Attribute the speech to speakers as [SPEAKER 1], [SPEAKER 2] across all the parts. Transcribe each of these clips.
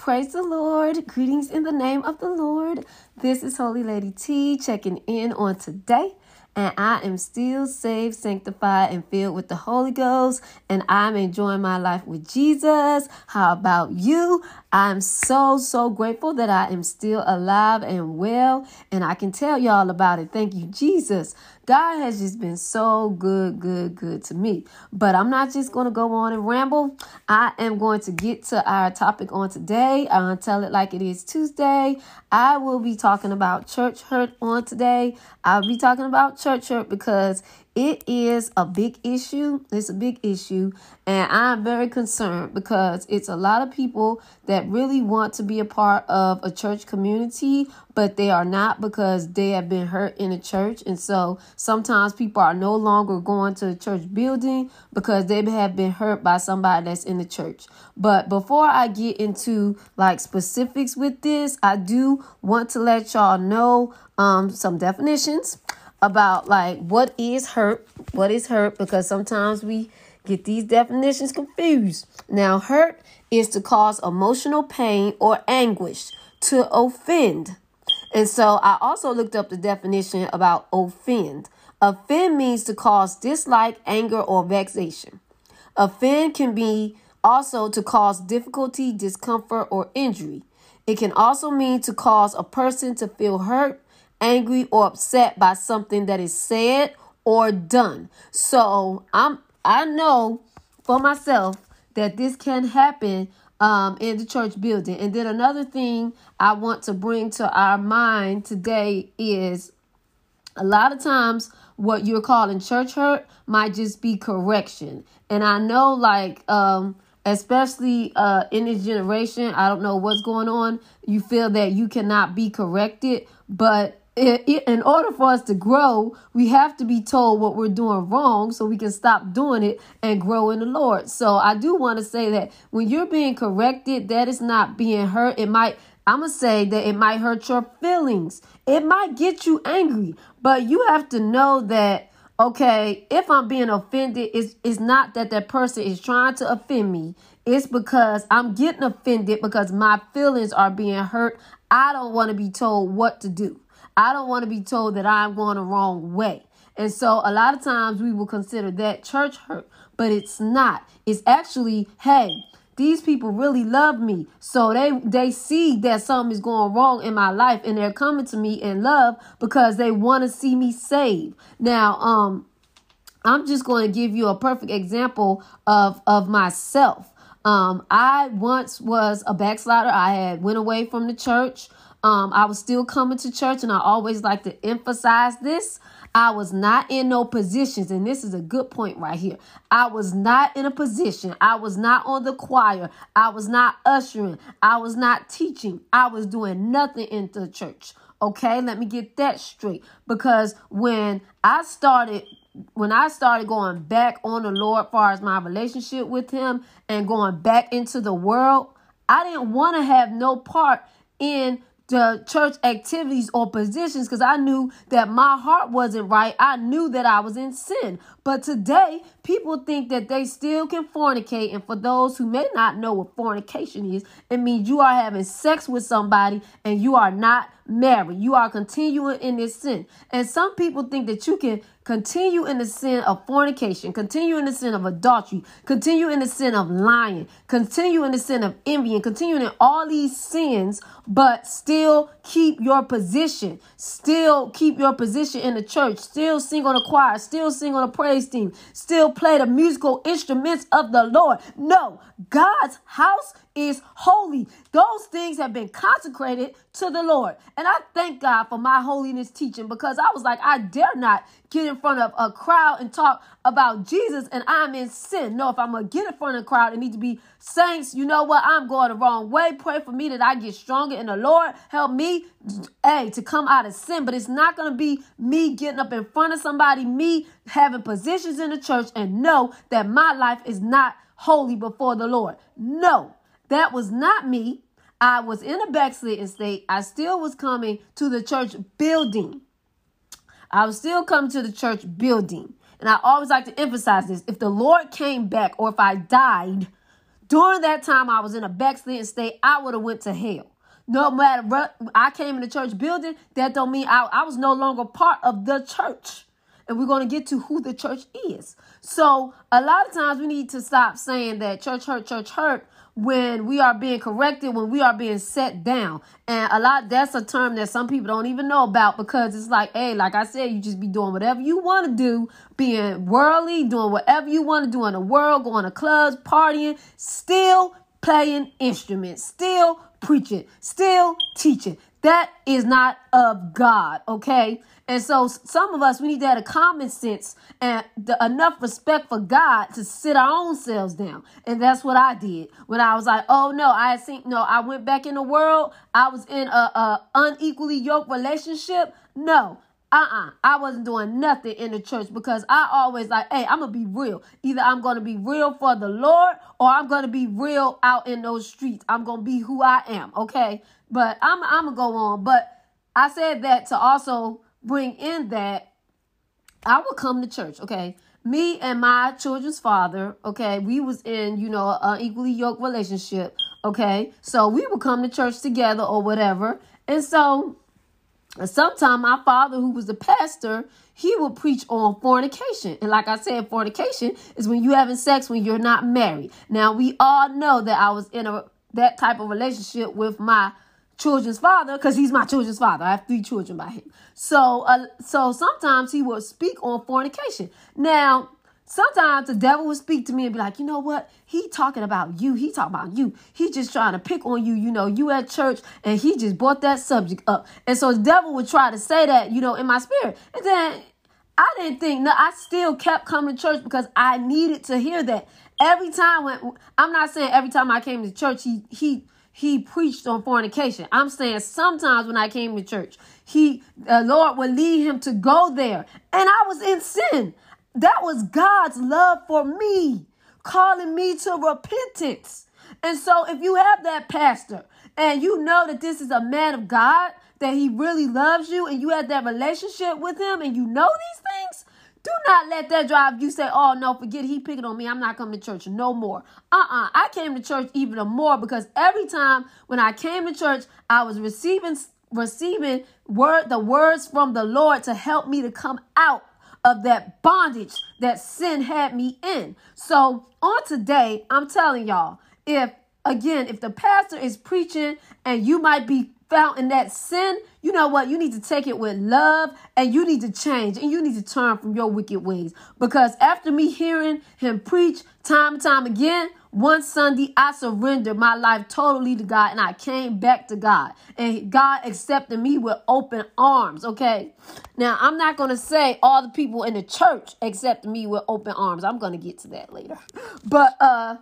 [SPEAKER 1] Praise the Lord. Greetings in the name of the Lord. This is Holy Lady T checking in on today and I am still saved, sanctified, and filled with the Holy Ghost, and I'm enjoying my life with Jesus. How about you? I'm so, so grateful that I am still alive and well, and I can tell y'all about it. Thank you, Jesus. God has just been so good, good, good to me. But I'm not just going to go on and ramble. I am going to get to our topic on today. Going to tell it like it is Tuesday. I will be talking about church hurt on today. I'll be talking about church hurt because it is a big issue. It's a big issue. And I'm very concerned because it's a lot of people that really want to be a part of a church community, but they are not because they have been hurt in a church. And so sometimes people are no longer going to the church building because they have been hurt by somebody that's in the church. But before I get into like specifics with this, I do want to let y'all know um, some definitions about like what is hurt, what is hurt, because sometimes we get these definitions confused. Now, hurt is to cause emotional pain or anguish, to offend. And so I also looked up the definition about offend. Offend means to cause dislike, anger, or vexation. Offend can be also to cause difficulty, discomfort, or injury. It can also mean to cause a person to feel hurt, angry or upset by something that is said or done. So I'm I know for myself that this can happen um, in the church building. And then another thing I want to bring to our mind today is a lot of times what you're calling church hurt might just be correction. And I know like um especially uh in this generation, I don't know what's going on. You feel that you cannot be corrected, but in order for us to grow, we have to be told what we're doing wrong so we can stop doing it and grow in the Lord. So I do want to say that when you're being corrected, that is not being hurt. It might, I'm going to say that it might hurt your feelings. It might get you angry, but you have to know that, okay, if I'm being offended, it's, it's not that that person is trying to offend me. It's because I'm getting offended because my feelings are being hurt. I don't want to be told what to do. I don't want to be told that I'm going the wrong way. And so a lot of times we will consider that church hurt, but it's not. It's actually, hey, these people really love me. So they they see that something is going wrong in my life and they're coming to me in love because they want to see me saved. Now, um I'm just going to give you a perfect example of of myself. Um I once was a backslider. I had went away from the church. Um, I was still coming to church, and I always like to emphasize this. I was not in no positions, and this is a good point right here. I was not in a position. I was not on the choir. I was not ushering. I was not teaching. I was doing nothing in the church. Okay, let me get that straight. Because when I started when I started going back on the Lord far as my relationship with him and going back into the world, I didn't want to have no part in the church activities or positions because I knew that my heart wasn't right. I knew that I was in sin. But today, people think that they still can fornicate. And for those who may not know what fornication is, it means you are having sex with somebody and you are not married. You are continuing in this sin. And some people think that you can continue in the sin of fornication, continue in the sin of adultery, continue in the sin of lying, continue in the sin of envy, and continue in all these sins, but still keep your position, still keep your position in the church, still sing on the choir, still sing on the praise team, still play the musical instruments of the Lord. No, God's house is holy. Those things have been consecrated to the Lord. And I thank God for my holiness teaching because I was like, I dare not get in front of a crowd and talk about Jesus and I'm in sin. No, if I'm going to get in front of a crowd, it needs to be saints. You know what? I'm going the wrong way. Pray for me that I get stronger in the Lord. Help me, hey, to come out of sin. But it's not going to be me getting up in front of somebody, me having positions in the church and know that my life is not holy before the Lord. No, that was not me. I was in a backsliding state. I still was coming to the church building. I was still come to the church building. And I always like to emphasize this. If the Lord came back or if I died, during that time I was in a backsliding state, I would have went to hell. No matter what, I came in the church building, that don't mean I, I was no longer part of the church. And we're going to get to who the church is. So a lot of times we need to stop saying that church hurt, church hurt when we are being corrected, when we are being set down. And a lot that's a term that some people don't even know about because it's like, hey, like I said, you just be doing whatever you want to do, being worldly, doing whatever you want to do in the world, going to clubs, partying, still playing instruments, still preaching, still teaching. That is not of God, okay? And so some of us, we need to have a common sense and the, enough respect for God to sit our own selves down. And that's what I did when I was like, oh no, I seen, no, I went back in the world. I was in a, a unequally yoked relationship. No, uh-uh i wasn't doing nothing in the church because i always like hey i'm gonna be real either i'm gonna be real for the lord or i'm gonna be real out in those streets i'm gonna be who i am okay but i'm, I'm gonna go on but i said that to also bring in that I would come to church, okay? Me and my children's father, okay, we was in, you know, an equally yoked relationship, okay? So we would come to church together or whatever. And so sometimes my father, who was a pastor, he would preach on fornication. And like I said, fornication is when you having sex when you're not married. Now we all know that I was in a that type of relationship with my children's father because he's my children's father. I have three children by him. So, uh, so sometimes he will speak on fornication. Now, sometimes the devil will speak to me and be like, you know what? He talking about you. He talking about you. He just trying to pick on you. You know, you at church and he just brought that subject up. And so the devil would try to say that, you know, in my spirit. And then I didn't think, no, I still kept coming to church because I needed to hear that. Every time when I'm not saying every time I came to church, he he he preached on fornication. I'm saying sometimes when I came to church, he the Lord would lead him to go there. And I was in sin. That was God's love for me, calling me to repentance. And so if you have that pastor and you know that this is a man of God, that he really loves you and you have that relationship with him and you know these things, do not let that drive you say, oh no, forget he picking on me. I'm not coming to church no more. Uh-uh. I came to church even more because every time when I came to church, I was receiving receiving word the words from the Lord to help me to come out of that bondage that sin had me in. So on today, I'm telling y'all, if again, if the pastor is preaching and you might be found in that sin, you know what? You need to take it with love and you need to change and you need to turn from your wicked ways. Because after me hearing him preach time and time again, one Sunday I surrendered my life totally to God and I came back to God. And God accepted me with open arms, okay? Now, I'm not going to say all the people in the church accepted me with open arms. I'm going to get to that later. But uh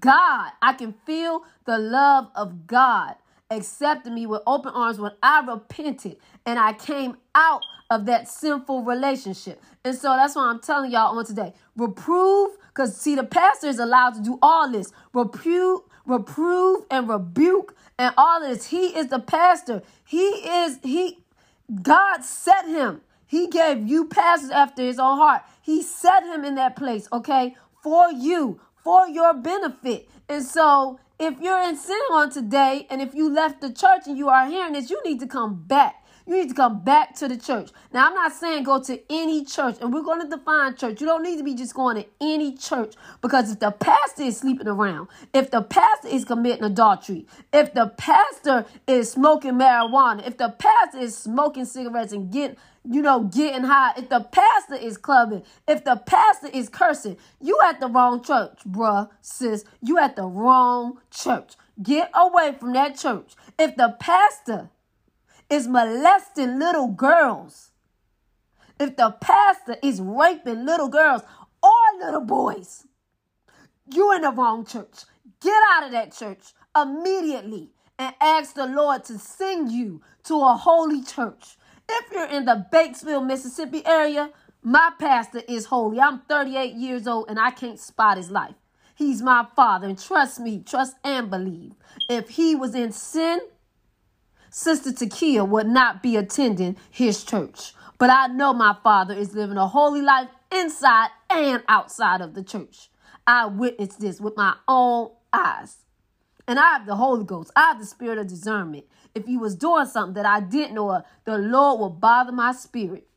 [SPEAKER 1] God, I can feel the love of God accepted me with open arms when I repented and I came out of that sinful relationship. And so that's why I'm telling y'all on today. Reprove, because see, the pastor is allowed to do all this. Reprove, reprove, and rebuke, and all this. He is the pastor. He is, he, God set him. He gave you pastors after his own heart. He set him in that place, okay, for you, for your benefit. And so if you're in sin on today and if you left the church and you are hearing this, you need to come back. You need to come back to the church. Now, I'm not saying go to any church, and we're going to define church. You don't need to be just going to any church because if the pastor is sleeping around, if the pastor is committing adultery, if the pastor is smoking marijuana, if the pastor is smoking cigarettes and getting you know, getting high. If the pastor is clubbing, if the pastor is cursing, you at the wrong church, bruh, sis. You at the wrong church. Get away from that church. If the pastor is molesting little girls, if the pastor is raping little girls or little boys, you're in the wrong church. Get out of that church immediately and ask the Lord to send you to a holy church if you're in the Batesville, Mississippi area, my pastor is holy. I'm 38 years old and I can't spot his life. He's my father. And trust me, trust and believe. If he was in sin, Sister Takia would not be attending his church. But I know my father is living a holy life inside and outside of the church. I witnessed this with my own eyes. And I have the Holy Ghost. I have the spirit of discernment. If he was doing something that I didn't know, the Lord will bother my spirit.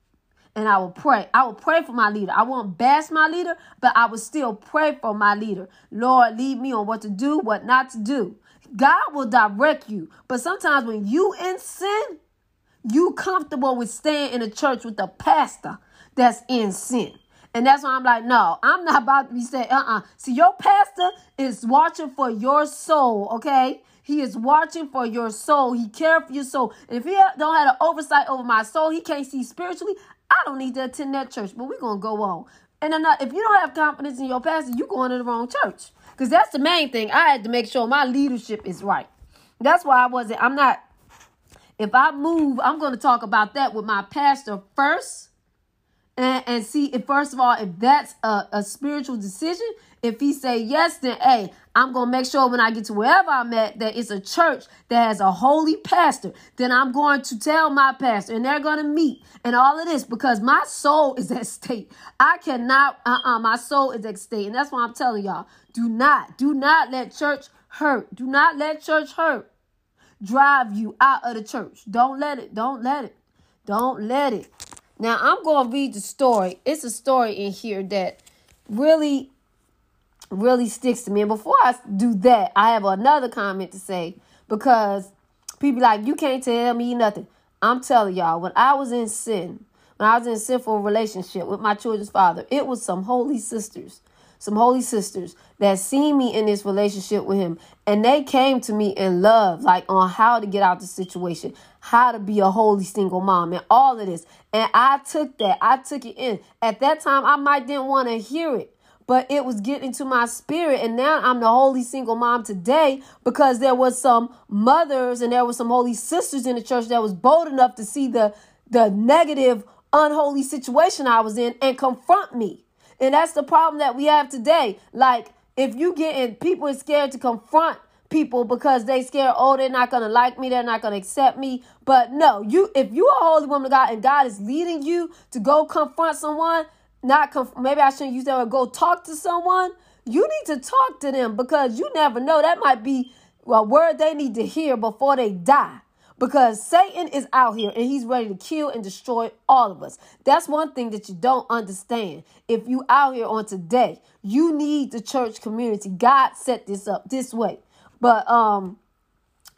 [SPEAKER 1] And I will pray. I will pray for my leader. I won't bash my leader, but I will still pray for my leader. Lord, lead me on what to do, what not to do. God will direct you. But sometimes when you in sin, you comfortable with staying in a church with a pastor that's in sin. And that's why I'm like, no, I'm not about to be saying, uh-uh. See, your pastor is watching for your soul, okay? He is watching for your soul. He cares for your soul. And if he don't have an oversight over my soul, he can't see spiritually. I don't need to attend that church. But we're gonna go on. And I'm not, if you don't have confidence in your pastor, you're going to the wrong church. Because that's the main thing. I had to make sure my leadership is right. That's why I wasn't, I'm not, if I move, I'm going to talk about that with my pastor first and, and see if first of all if that's a, a spiritual decision if he say yes then hey i'm gonna make sure when i get to wherever i'm at that it's a church that has a holy pastor. Then i'm going to tell my pastor and they're gonna meet and all of this because my soul is at stake. I cannot uh-uh my soul is at stake. And that's why i'm telling y'all. Do not do not let church hurt. Do not let church hurt drive you out of the church. Don't let it don't let it don't let it. Now I'm going to read the story. It's a story in here that really, really sticks to me. And before I do that, I have another comment to say because people like, you can't tell me nothing. I'm telling y'all, when I was in sin, when I was in a sinful relationship with my children's father, it was some holy sisters some holy sisters that seen me in this relationship with him and they came to me in love like on how to get out the situation how to be a holy single mom and all of this and i took that i took it in at that time i might didn't want to hear it but it was getting to my spirit and now i'm the holy single mom today because there was some mothers and there was some holy sisters in the church that was bold enough to see the the negative unholy situation i was in and confront me and that's the problem that we have today. Like, if you get in, people are scared to confront people because they scared, oh, they're not gonna like me, they're not gonna accept me. But no, you if you are a holy woman of God and God is leading you to go confront someone, not conf- maybe I shouldn't use that word, go talk to someone. You need to talk to them because you never know. That might be a word they need to hear before they die because Satan is out here and he's ready to kill and destroy all of us. That's one thing that you don't understand. If you out here on today, you need the church community. God set this up this way. But um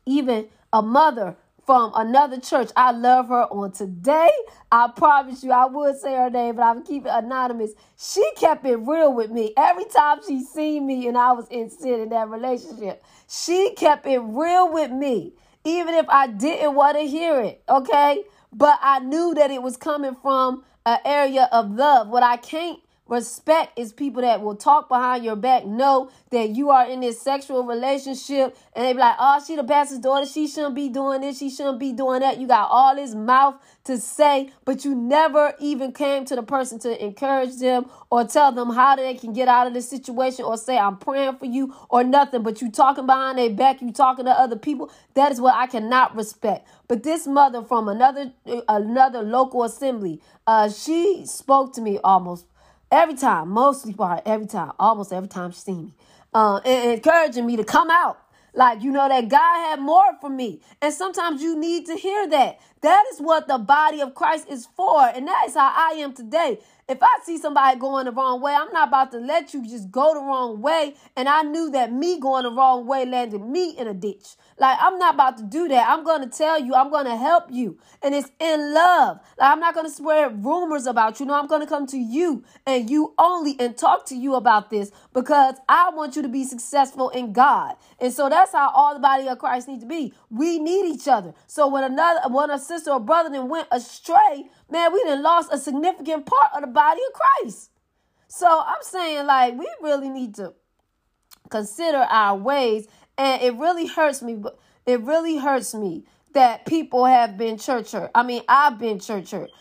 [SPEAKER 1] even a mother from another church. I love her on today. I promise you, I would say her name, but I would keep it anonymous. She kept it real with me. Every time she seen me and I was in sin in that relationship, she kept it real with me even if I didn't want to hear it, okay? But I knew that it was coming from an area of love. What I can't Respect is people that will talk behind your back, know that you are in this sexual relationship, and they be like, oh, she the pastor's daughter. She shouldn't be doing this. She shouldn't be doing that. You got all this mouth to say, but you never even came to the person to encourage them or tell them how they can get out of this situation or say, I'm praying for you or nothing. But you talking behind their back, you talking to other people. That is what I cannot respect. But this mother from another another local assembly, uh, she spoke to me almost Every time, mostly part, every time, almost every time she see me, uh, and encouraging me to come out. Like, you know, that God had more for me. And sometimes you need to hear that. That is what the body of Christ is for. And that is how I am today. If I see somebody going the wrong way, I'm not about to let you just go the wrong way. And I knew that me going the wrong way landed me in a ditch. Like, I'm not about to do that. I'm going to tell you, I'm going to help you. And it's in love. Like, I'm not going to spread rumors about you. No, I'm going to come to you and you only and talk to you about this because I want you to be successful in God. And so that's how all the body of Christ needs to be. We need each other. So when another, when a sister or brother then went astray, man, we done lost a significant part of the body of Christ. So I'm saying, like, we really need to consider our ways. And it really hurts me, but it really hurts me that people have been church hurt. I mean, I've been church hurt,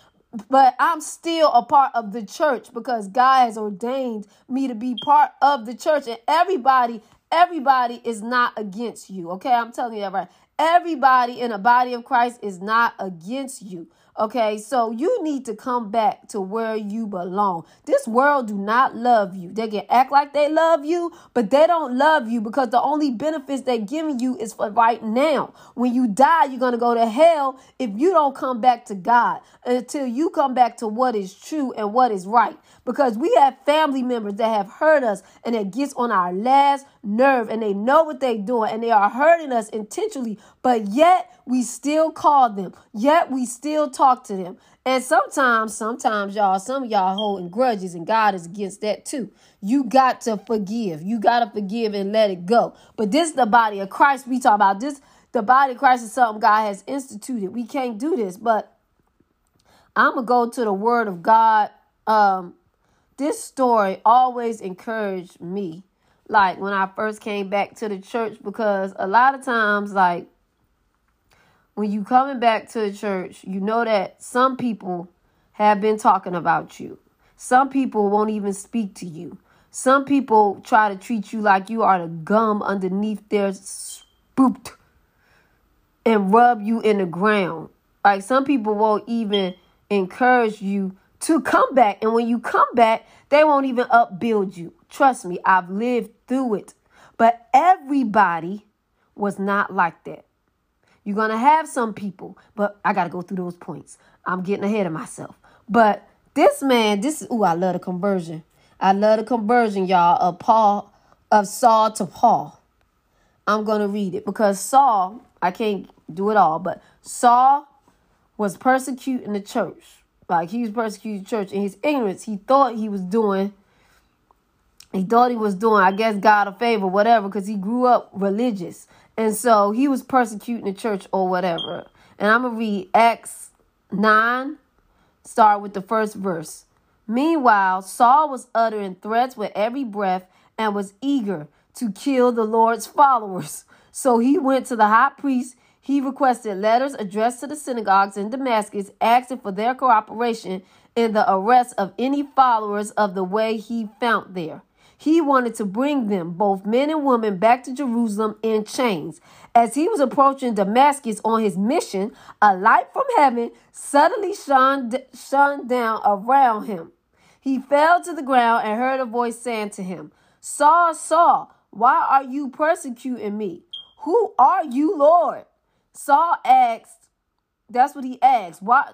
[SPEAKER 1] but I'm still a part of the church because God has ordained me to be part of the church. And everybody, everybody is not against you. Okay, I'm telling you that right. Everybody in a body of Christ is not against you. Okay, so you need to come back to where you belong. This world do not love you. They can act like they love you, but they don't love you because the only benefits they're giving you is for right now. When you die, you're to go to hell if you don't come back to God until you come back to what is true and what is right. Because we have family members that have hurt us and it gets on our last nerve and they know what they're doing and they are hurting us intentionally, but yet we still call them, yet we still talk to them. And sometimes, sometimes y'all, some of y'all holding grudges, and God is against that too. You got to forgive. You got to forgive and let it go. But this is the body of Christ we talk about. This the body of Christ is something God has instituted. We can't do this, but I'm gonna go to the Word of God. Um, this story always encouraged me like when I first came back to the church because a lot of times like when you coming back to the church, you know that some people have been talking about you. Some people won't even speak to you. Some people try to treat you like you are the gum underneath their spooked and rub you in the ground. Like some people won't even encourage you to come back. And when you come back, they won't even upbuild you. Trust me, I've lived through it. But everybody was not like that. You're going to have some people, but I got to go through those points. I'm getting ahead of myself. But this man, this is, ooh, I love the conversion. I love the conversion, y'all, of Paul, of Saul to Paul. I'm going to read it because Saul, I can't do it all, but Saul was persecuting the church. Like he was persecuting church in his ignorance. He thought he was doing he thought he was doing, I guess, God a favor, whatever, because he grew up religious. And so he was persecuting the church or whatever. And I'm going to read Acts 9, start with the first verse. Meanwhile, Saul was uttering threats with every breath and was eager to kill the Lord's followers. So he went to the high priest. He requested letters addressed to the synagogues in Damascus, asking for their cooperation in the arrest of any followers of the way he found there. He wanted to bring them, both men and women, back to Jerusalem in chains. As he was approaching Damascus on his mission, a light from heaven suddenly shone, shone down around him. He fell to the ground and heard a voice saying to him, Saul, Saul, why are you persecuting me? Who are you, Lord? Saul asked, that's what he asked. Why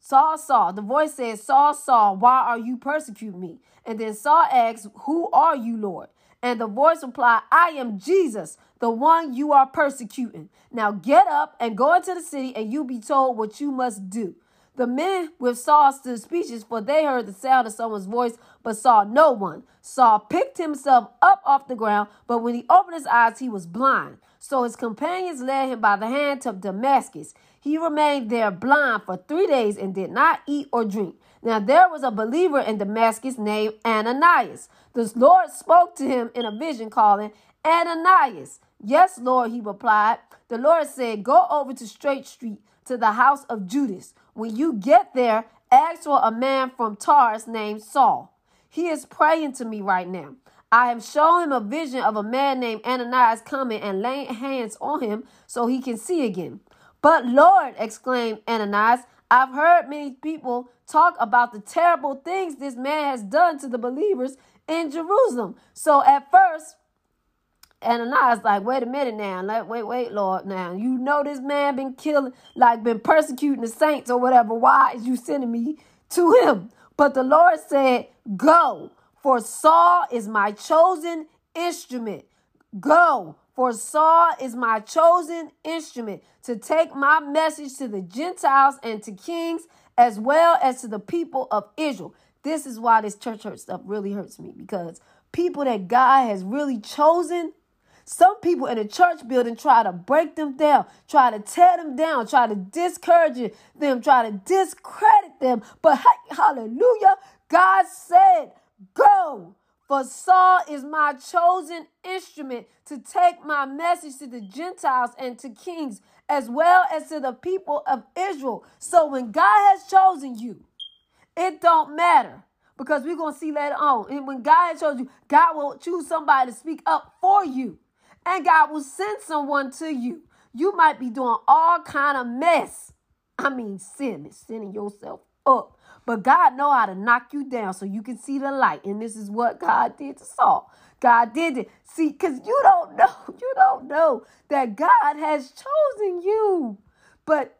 [SPEAKER 1] Saul, Saul. The voice says, Saul, Saul, why are you persecuting me? And then Saul asks, Who are you, Lord? And the voice replied, I am Jesus, the one you are persecuting. Now get up and go into the city, and you'll be told what you must do. The men with Saul stood speechless, for they heard the sound of someone's voice, but saw no one. Saul picked himself up off the ground, but when he opened his eyes, he was blind. So his companions led him by the hand to Damascus. He remained there blind for three days and did not eat or drink. Now there was a believer in Damascus named Ananias. The Lord spoke to him in a vision, calling, Ananias. Yes, Lord, he replied. The Lord said, Go over to Straight Street to the house of Judas. When you get there, ask for a man from Tarsus named Saul. He is praying to me right now. I have shown him a vision of a man named Ananias coming and laying hands on him so he can see again. But Lord, exclaimed Ananias, I've heard many people talk about the terrible things this man has done to the believers in Jerusalem. So at first, Ananias like, wait a minute now, wait, wait, Lord, now you know this man been killing, like been persecuting the saints or whatever. Why is you sending me to him? But the Lord said, go, for Saul is my chosen instrument. Go, for Saul is my chosen instrument to take my message to the Gentiles and to kings as well as to the people of Israel. This is why this church hurt stuff really hurts me because people that God has really chosen, some people in the church building try to break them down, try to tear them down, try to discourage them, try to discredit them. But hallelujah, God said, Go. For Saul is my chosen instrument to take my message to the Gentiles and to kings, as well as to the people of Israel. So when God has chosen you, it don't matter. Because we're going to see later on. And when God has chosen you, God will choose somebody to speak up for you. And God will send someone to you. You might be doing all kind of mess. I mean, sin sinning yourself up. But God know how to knock you down so you can see the light. And this is what God did to Saul. God did it. See, because you don't know, you don't know that God has chosen you. But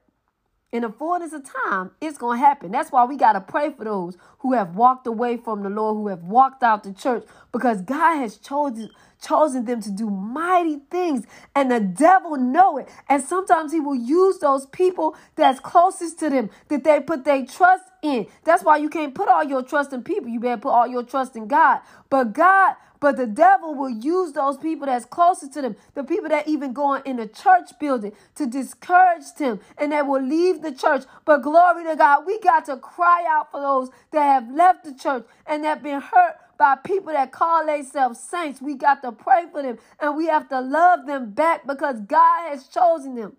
[SPEAKER 1] in the fullness of time, it's going to happen. That's why we got to pray for those who have walked away from the Lord, who have walked out the church, because God has chosen chosen them to do mighty things and the devil know it. And sometimes he will use those people that's closest to them that they put their trust in. That's why you can't put all your trust in people. You better put all your trust in god. But god but the devil will use those people that's closest to them, the people that even going in a church building to discourage them and they will leave the church. But glory to God, we got to cry out for those that have left the church and have been hurt by people that call themselves saints. We got to pray for them and we have to love them back because God has chosen them.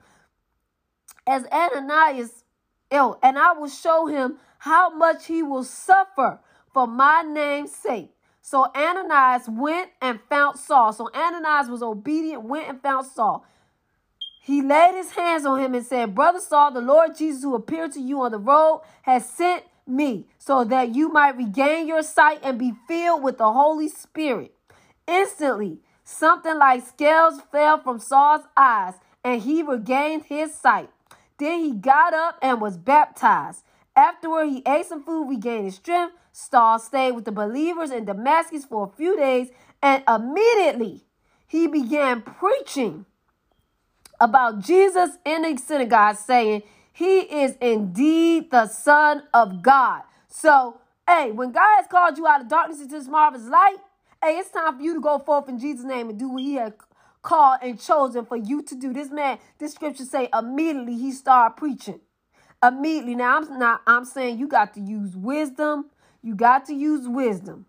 [SPEAKER 1] As Ananias, oh, and I will show him how much he will suffer for my name's sake. So Ananias went and found Saul. So Ananias was obedient, went and found Saul. He laid his hands on him and said, Brother Saul, the Lord Jesus, who appeared to you on the road, has sent me so that you might regain your sight and be filled with the Holy Spirit. Instantly, something like scales fell from Saul's eyes, and he regained his sight. Then he got up and was baptized. Afterward, he ate some food, regained his strength. Saul stayed with the believers in Damascus for a few days, and immediately he began preaching about Jesus in the synagogue, saying, he is indeed the Son of God. So, hey, when God has called you out of darkness into this marvelous light, hey, it's time for you to go forth in Jesus' name and do what He has called and chosen for you to do. This man, this scripture say, immediately he started preaching. Immediately. Now, I'm not, I'm saying you got to use wisdom. You got to use wisdom.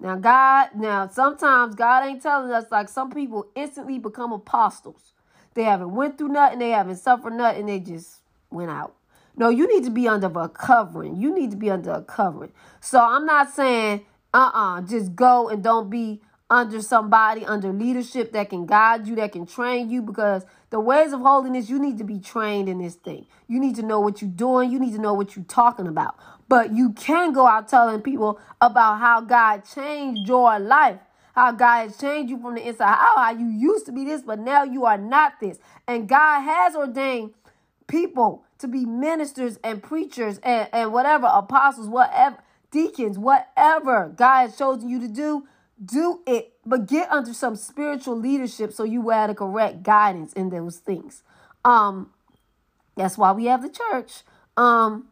[SPEAKER 1] Now, God, now sometimes God ain't telling us like some people instantly become apostles. They haven't went through nothing, they haven't suffered nothing, they just went out. No, you need to be under a covering. You need to be under a covering. So I'm not saying, uh uh-uh, uh, just go and don't be under somebody, under leadership that can guide you, that can train you, because the ways of holiness, you need to be trained in this thing. You need to know what you're doing. You need to know what you're talking about. But you can go out telling people about how God changed your life how God has changed you from the inside out, how you used to be this, but now you are not this. And God has ordained people to be ministers and preachers and, and whatever, apostles, whatever, deacons, whatever God has chosen you to do, do it. But get under some spiritual leadership so you have the correct guidance in those things. Um, that's why we have the church. Um,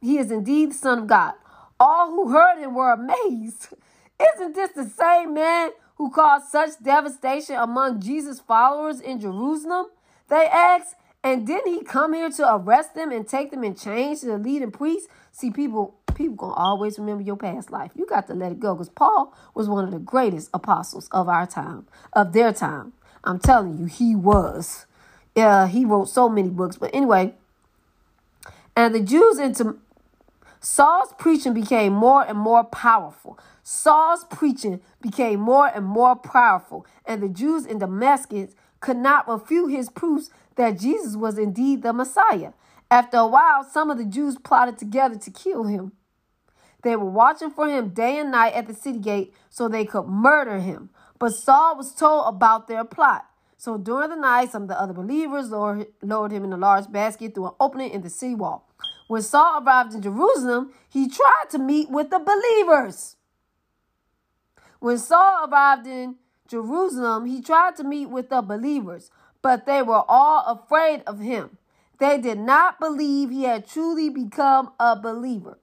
[SPEAKER 1] he is indeed the Son of God. All who heard him were amazed. Isn't this the same man who caused such devastation among Jesus' followers in Jerusalem? They asked, and didn't he come here to arrest them and take them in chains to the leading priests? See, people people gonna always remember your past life. You got to let it go because Paul was one of the greatest apostles of our time, of their time. I'm telling you, he was. Yeah, he wrote so many books. But anyway, and the Jews into Saul's preaching became more and more powerful. Saul's preaching became more and more powerful, and the Jews in Damascus could not refute his proofs that Jesus was indeed the Messiah. After a while, some of the Jews plotted together to kill him. They were watching for him day and night at the city gate so they could murder him. But Saul was told about their plot. So during the night, some of the other believers lowered him in a large basket through an opening in the city wall. When Saul arrived in Jerusalem, he tried to meet with the believers. When Saul arrived in Jerusalem, he tried to meet with the believers, but they were all afraid of him. They did not believe he had truly become a believer.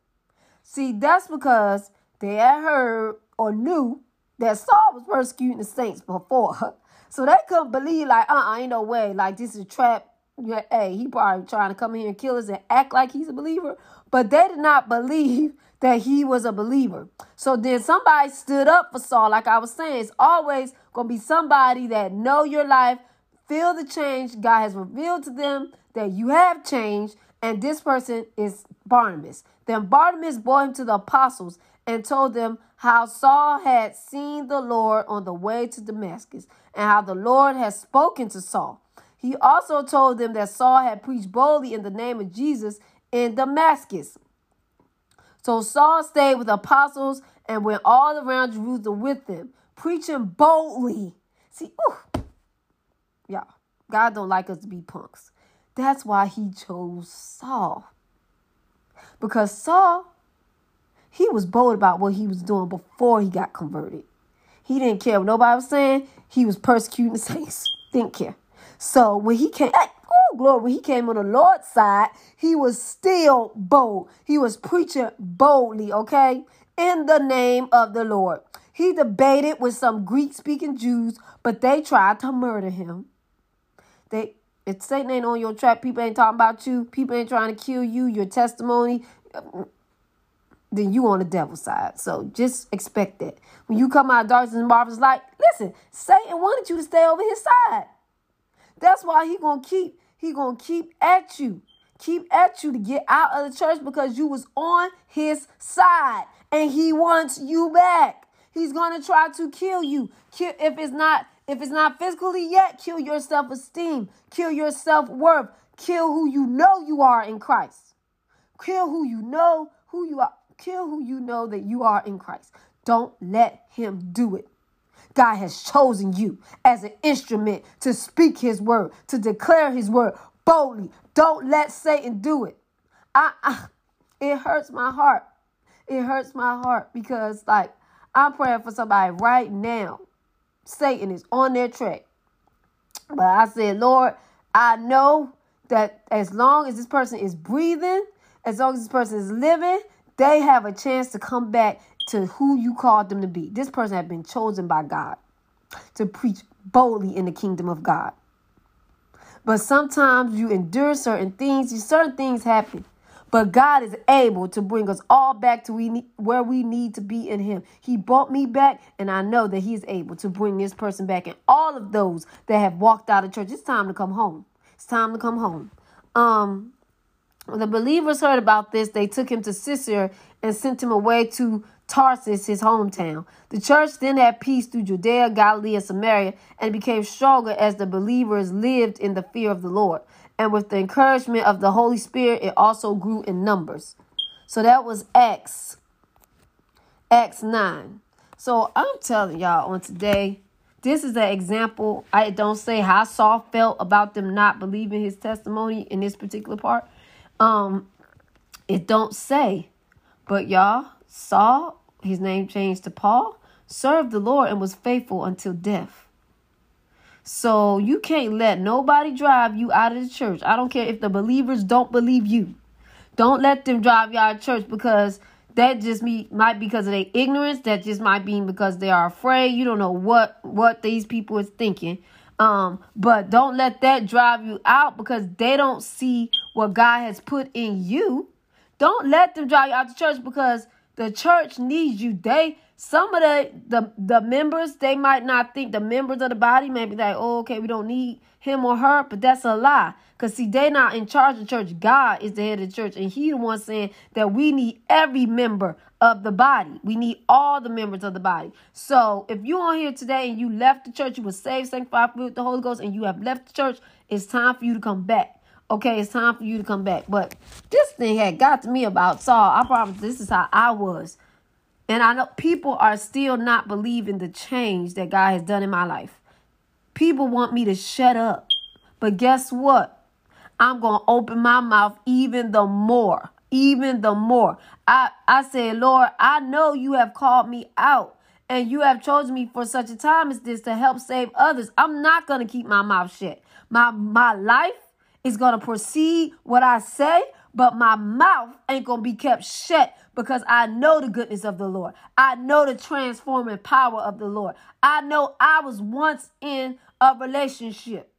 [SPEAKER 1] See, that's because they had heard or knew that Saul was persecuting the saints before. So they couldn't believe, like, uh uh-uh, ain't no way. Like, this is a trap. Yeah, hey, he probably trying to come in here and kill us and act like he's a believer. But they did not believe that he was a believer. So then somebody stood up for Saul. Like I was saying, it's always going to be somebody that know your life, feel the change. God has revealed to them that you have changed. And this person is Barnabas. Then Barnabas brought him to the apostles and told them how Saul had seen the Lord on the way to Damascus and how the Lord had spoken to Saul. He also told them that Saul had preached boldly in the name of Jesus in Damascus. So Saul stayed with the apostles and went all around Jerusalem with them, preaching boldly. See, ooh, y'all, God don't like us to be punks. That's why he chose Saul. Because Saul, he was bold about what he was doing before he got converted. He didn't care what nobody was saying. He was persecuting the saints. Didn't care. So when he came, oh glory, when he came on the Lord's side, he was still bold. He was preaching boldly, okay, in the name of the Lord. He debated with some Greek speaking Jews, but they tried to murder him. They if Satan ain't on your track, people ain't talking about you, people ain't trying to kill you, your testimony, then you on the devil's side. So just expect that. When you come out of darkness and marvelous light, listen, Satan wanted you to stay over his side. That's why he gonna keep he gonna keep at you, keep at you to get out of the church because you was on his side and he wants you back. He's gonna try to kill you. If it's not if it's not physically yet, kill your self-esteem, kill your self-worth, kill who you know you are in Christ. Kill who you know who you are. Kill who you know that you are in Christ. Don't let him do it. God has chosen you as an instrument to speak his word, to declare his word boldly. Don't let Satan do it. I, I it hurts my heart. It hurts my heart because like I'm praying for somebody right now. Satan is on their track. But I said, Lord, I know that as long as this person is breathing, as long as this person is living, they have a chance to come back to who you called them to be. This person has been chosen by God to preach boldly in the kingdom of God. But sometimes you endure certain things, certain things happen. But God is able to bring us all back to we need, where we need to be in Him. He brought me back, and I know that He is able to bring this person back. And all of those that have walked out of church, it's time to come home. It's time to come home. Um, when the believers heard about this, they took him to Caesarea and sent him away to Tarsus, his hometown. The church then had peace through Judea, Galilee, and Samaria, and became stronger as the believers lived in the fear of the Lord. And with the encouragement of the Holy Spirit, it also grew in numbers. So that was Acts, Acts 9. So I'm telling y'all on today, this is an example. I don't say how Saul felt about them not believing his testimony in this particular part. Um, it don't say, but y'all, Saul, his name changed to Paul, served the Lord and was faithful until death. So you can't let nobody drive you out of the church. I don't care if the believers don't believe you. Don't let them drive you out of church because that just me might be because of their ignorance. That just might be because they are afraid. You don't know what what these people is thinking. Um, but don't let that drive you out because they don't see what God has put in you. Don't let them drive you out of the church because the church needs you. They some of the the the members they might not think the members of the body may be like, oh, okay, we don't need him or her, but that's a lie. Cause see, they not in charge of church. God is the head of the church, and He the one saying that we need every member of the body. We need all the members of the body. So if you on here today and you left the church, you were saved, sanctified, with the Holy Ghost, and you have left the church, it's time for you to come back. Okay, it's time for you to come back. But this thing had got to me about Saul. I promise this is how I was. And I know people are still not believing the change that God has done in my life. People want me to shut up. But guess what? I'm going to open my mouth even the more. Even the more. I, I say, Lord, I know you have called me out and you have chosen me for such a time as this to help save others. I'm not going to keep my mouth shut. My, my life is going to proceed what I say, but my mouth ain't going to be kept shut because I know the goodness of the Lord. I know the transforming power of the Lord. I know I was once in a relationship.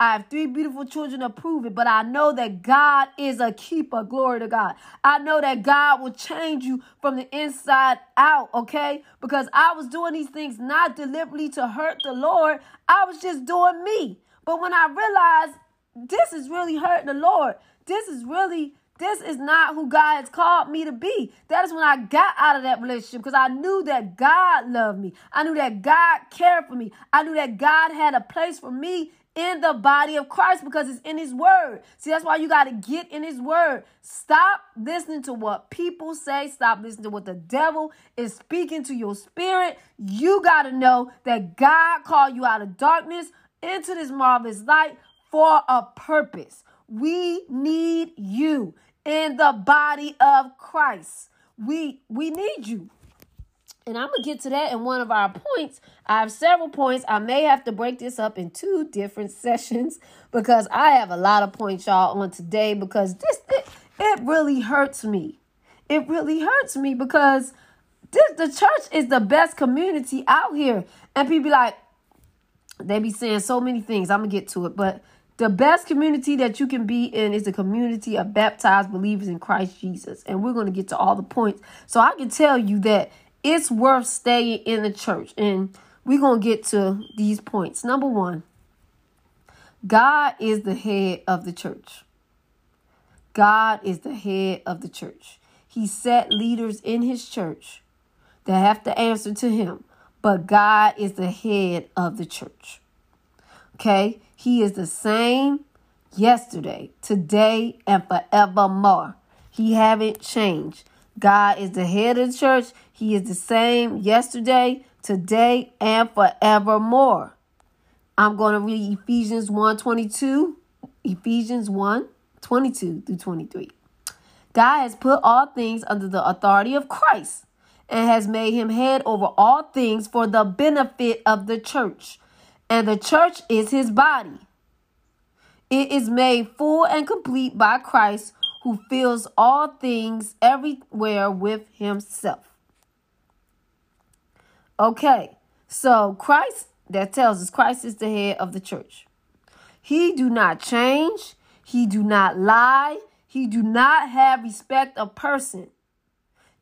[SPEAKER 1] I have three beautiful children to prove it, but I know that God is a keeper. Glory to God. I know that God will change you from the inside out, okay? Because I was doing these things not deliberately to hurt the Lord, I was just doing me. But when I realized this is really hurting the Lord. This is really, this is not who God has called me to be. That is when I got out of that relationship because I knew that God loved me. I knew that God cared for me. I knew that God had a place for me in the body of Christ because it's in his word. See, that's why you got to get in his word. Stop listening to what people say. Stop listening to what the devil is speaking to your spirit. You got to know that God called you out of darkness into this marvelous light for a purpose. We need you in the body of Christ. We we need you. And I'm going to get to that in one of our points. I have several points. I may have to break this up in two different sessions because I have a lot of points, y'all, on today because this, it, it really hurts me. It really hurts me because this, the church is the best community out here. And people be like, they be saying so many things. I'm going to get to it. But the best community that you can be in is a community of baptized believers in Christ Jesus. And we're going to get to all the points. So I can tell you that it's worth staying in the church. And we're going to get to these points. Number one, God is the head of the church. God is the head of the church. He set leaders in his church that have to answer to him, but God is the head of the church. Okay? He is the same yesterday, today, and forevermore. He haven't changed. God is the head of the church. He is the same yesterday, today, and forevermore. I'm going to read Ephesians 1 22, Ephesians 1 22 through 23. God has put all things under the authority of Christ and has made him head over all things for the benefit of the church. And the church is his body. It is made full and complete by Christ who fills all things everywhere with himself. Okay, so Christ, that tells us Christ is the head of the church. He do not change. He do not lie. He do not have respect of person.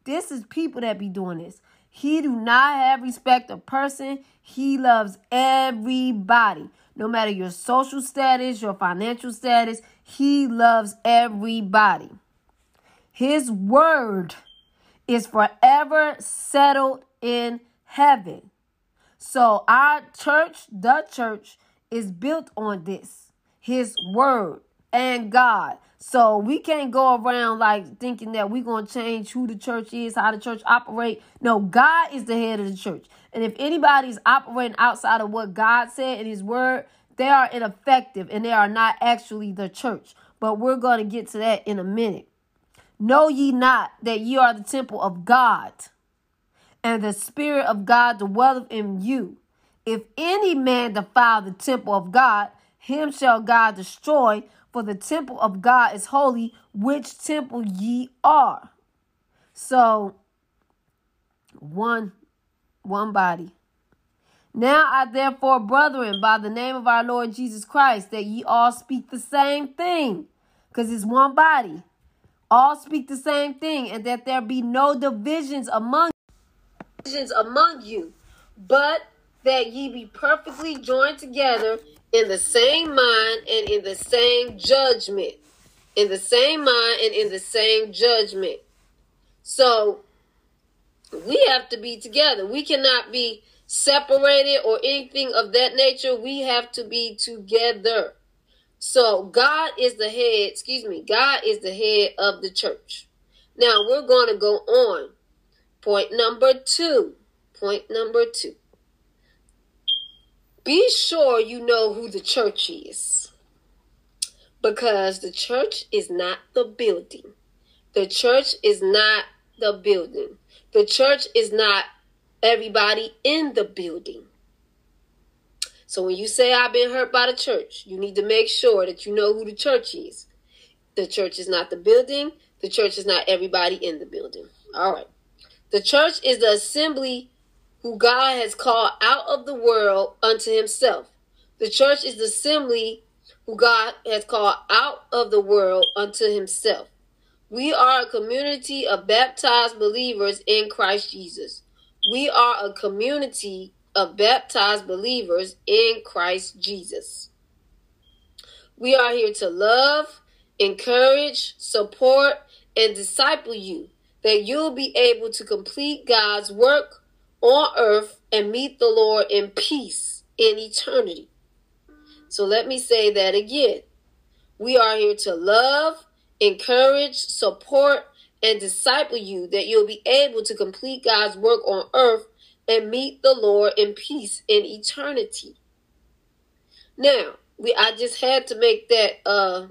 [SPEAKER 1] This is people that be doing this. He do not have respect of person. He loves everybody. No matter your social status, your financial status, he loves everybody. His word is forever settled in heaven. So our church, the church, is built on this. His word and God. So we can't go around like thinking that we're going to change who the church is, how the church operate. No, God is the head of the church. And if anybody's operating outside of what God said in his word, they are ineffective and they are not actually the church. But we're going to get to that in a minute. Know ye not that ye are the temple of God, and the Spirit of God dwelleth in you. If any man defile the temple of God, him shall God destroy, for the temple of God is holy, which temple ye are. So, one, one body. Now I therefore, brethren, by the name of our Lord Jesus Christ, that ye all speak the same thing, because it's one body. All speak the same thing, and that there be no divisions among divisions among you, but that ye be perfectly joined together in the same mind and in the same judgment. In the same mind and in the same judgment. So we have to be together. We cannot be separated or anything of that nature. We have to be together. So God is the head, excuse me, God is the head of the church. Now we're going to go on. Point number two. Point number two. Be sure you know who the church is. Because the church is not the building. The church is not the building. The church is not everybody in the building. So when you say I've been hurt by the church, you need to make sure that you know who the church is. The church is not the building. The church is not everybody in the building. All right. The church is the assembly who God has called out of the world unto himself. The church is the assembly who God has called out of the world unto himself. We are a community of baptized believers in Christ Jesus. We are a community of baptized believers in Christ Jesus. We are here to love, encourage, support, and disciple you that you'll be able to complete God's work on earth and meet the Lord in peace in eternity. So let me say that again. We are here to love, encourage, support, and disciple you that you'll be able to complete God's work on earth and meet the Lord in peace in eternity. Now, we I just had to make that uh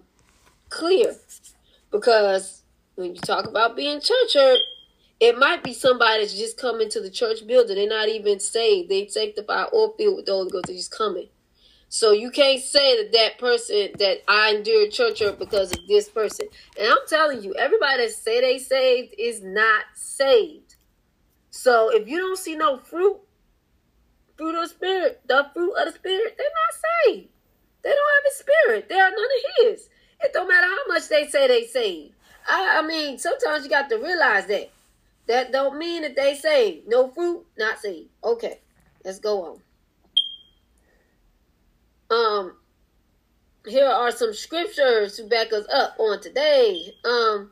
[SPEAKER 1] clear because when you talk about being church hurt, it might be somebody that's just coming to the church building. They're not even saved. They sanctified or filled with the Holy Ghost. They're just coming. So you can't say that that person that I endured church hurt because of this person. And I'm telling you, everybody that say they saved is not saved. So if you don't see no fruit, fruit of the spirit, the fruit of the spirit, they're not saved. They don't have a spirit. They are none of his. It don't matter how much they say they saved. I, I mean, sometimes you got to realize that. That don't mean that they saved. No fruit, not saved. Okay, let's go on. Um, here are some scriptures to back us up on today. Um,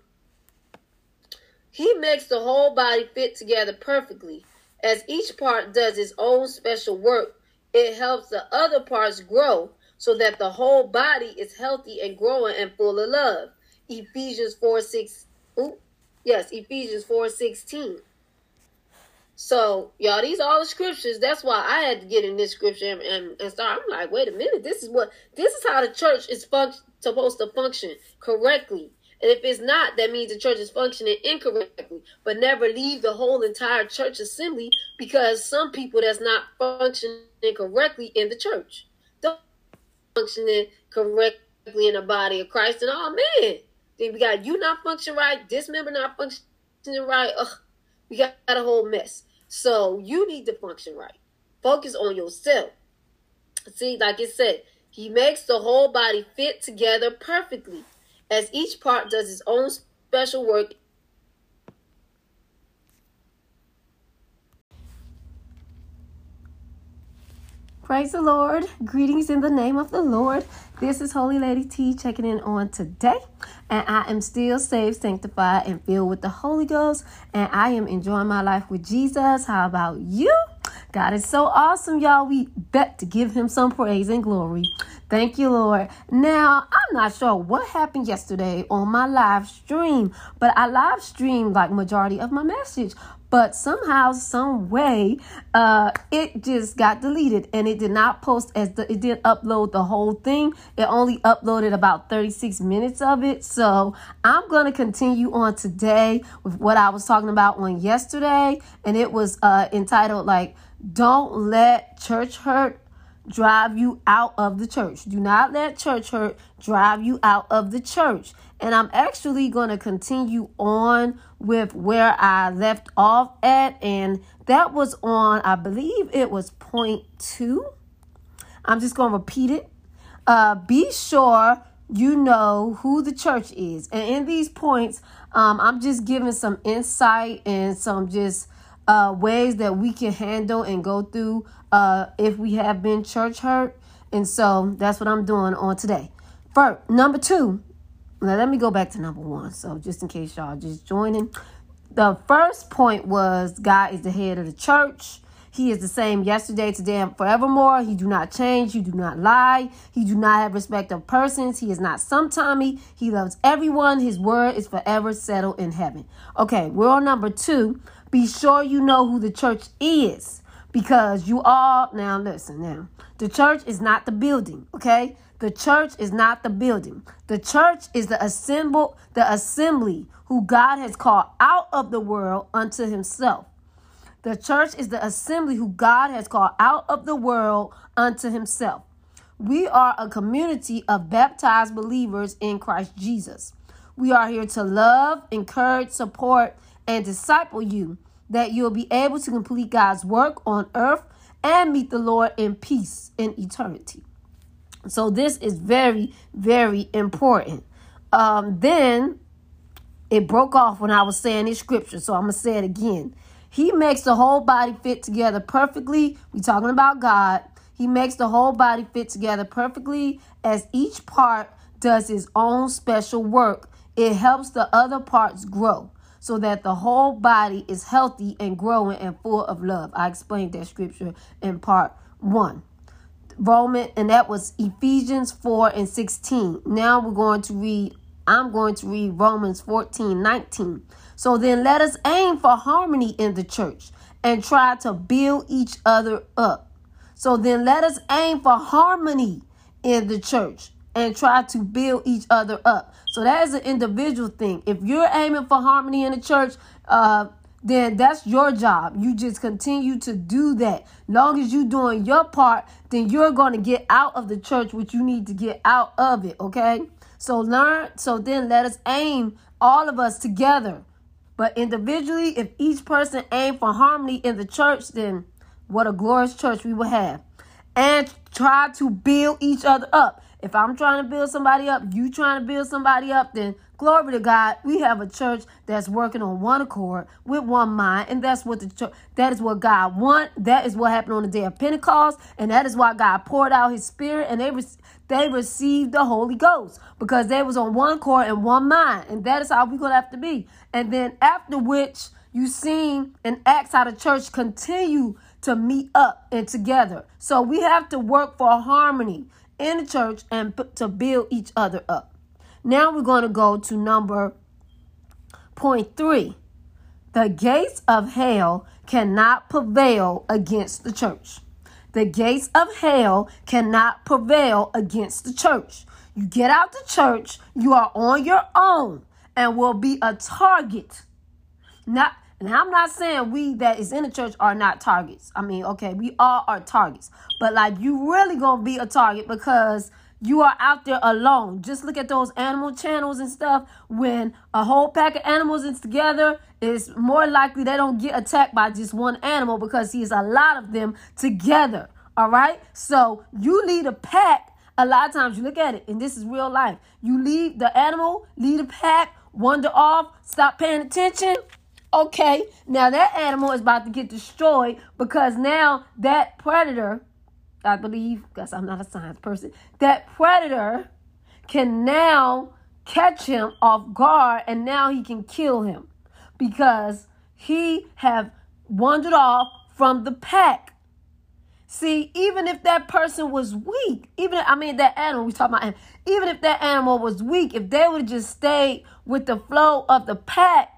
[SPEAKER 1] he makes the whole body fit together perfectly. As each part does its own special work, it helps the other parts grow so that the whole body is healthy and growing and full of love. Ephesians 4 6. Ooh, yes, Ephesians 4 16. So, y'all, these are all the scriptures. That's why I had to get in this scripture and, and, and start. I'm like, wait a minute. This is what this is how the church is supposed to function correctly. And if it's not, that means the church is functioning incorrectly. But never leave the whole entire church assembly because some people that's not functioning correctly in the church. Don't functioning correctly in the body of Christ. And oh man, then we got you not functioning right, this member not functioning right. Ugh, we got a whole mess. So you need to function right. Focus on yourself. See, like it said, he makes the whole body fit together perfectly, as each part does its own special work Praise the Lord. Greetings in the name of the Lord. This is Holy Lady T checking in on today. And I am still saved, sanctified, and filled with the Holy Ghost. And I am enjoying my life with Jesus. How about you? God is so awesome, y'all. We bet to give him some praise and glory. Thank you, Lord. Now, I'm not sure what happened yesterday on my live stream, but I live streamed like majority of my message but somehow some way uh it just got deleted and it did not post as the it did upload the whole thing. It only uploaded about 36 minutes of it. So i'm going to continue on today with what i was talking about on yesterday. And it was uh entitled like don't let church hurt drive you out of the church. Do not let church hurt drive you out of the church. And I'm actually going to continue on with where I left off at. And that was on, I believe it was point two. I'm just going to repeat it. Uh, be sure you know who the church is. And in these points, um, I'm just giving some insight and some just uh, ways that we can handle and go through uh, if we have been church hurt. And so that's what I'm doing on today. First, number two, now let me go back to number one. So just in case y'all just joining, the first point was God is the head of the church. He is the same yesterday, today, and forevermore. He do not change. He do not lie. He do not have respect of persons. He is not sometimey. He loves everyone. His word is forever settled in heaven. Okay, we're on number two. Be sure you know who the church is because you all, now listen now, the church is not the building, okay? The church is not the building. The church is the assemble, the assembly who God has called out of the world unto himself. The church is the assembly who God has called out of the world unto himself. We are a community of baptized believers in Christ Jesus. We are here to love, encourage, support, and disciple you that you'll be able to complete God's work on earth and meet the Lord in peace in eternity. So this is very, very important. Um, then it broke off when I was saying this scripture, so I'm gonna say it again. He makes the whole body fit together perfectly. We're talking about God. He makes the whole body fit together perfectly as each part does its own special work. It helps the other parts grow so that the whole body is healthy and growing and full of love. I explained that scripture in part one. Roman, and that was Ephesians 4 and 16. Now we're going to read, I'm going to read Romans 14, 19. So then let us aim for harmony in the church and try to build each other up. So then let us aim for harmony in the church and try to build each other up. So that is an individual thing. If you're aiming for harmony in the church, uh, then that's your job. You just continue to do that. Long as you're doing your part, then you're going to get out of the church what you need to get out of it, okay? So learn, so then let us aim all of us together. But individually, if each person aim for harmony in the church, then what a glorious church we will have. And try to build each other up. If I'm trying to build somebody up, you trying to build somebody up, then glory to God, we have a church that's working on one accord with one mind, and that's what the church, that is what God want. That is what happened on the day of Pentecost, and that is why God poured out His Spirit, and they re- they received the Holy Ghost because they was on one accord and one mind, and that is how we're gonna have to be. And then after which you seen in Acts how the church continue to meet up and together. So we have to work for harmony in the church and to build each other up. Now we're going to go to number point three. The gates of hell cannot prevail against the church. The gates of hell cannot prevail against the church. You get out the church, you are on your own and will be a target. Not and I'm not saying we that is in the church are not targets. I mean, okay, we all are targets. But like you really gonna be a target because you are out there alone. Just look at those animal channels and stuff. When a whole pack of animals is together, it's more likely they don't get attacked by just one animal because he's a lot of them together. All right. So you lead a pack. A lot of times you look at it, and this is real life. You lead the animal, lead a pack, wander off, stop paying attention Okay, now that animal is about to get destroyed because now that predator, I believe, because I'm not a science person, that predator can now catch him off guard and now he can kill him because he have wandered off from the pack. See, even if that person was weak, even I mean that animal we talk about, even if that animal was weak, if they would just stay with the flow of the pack,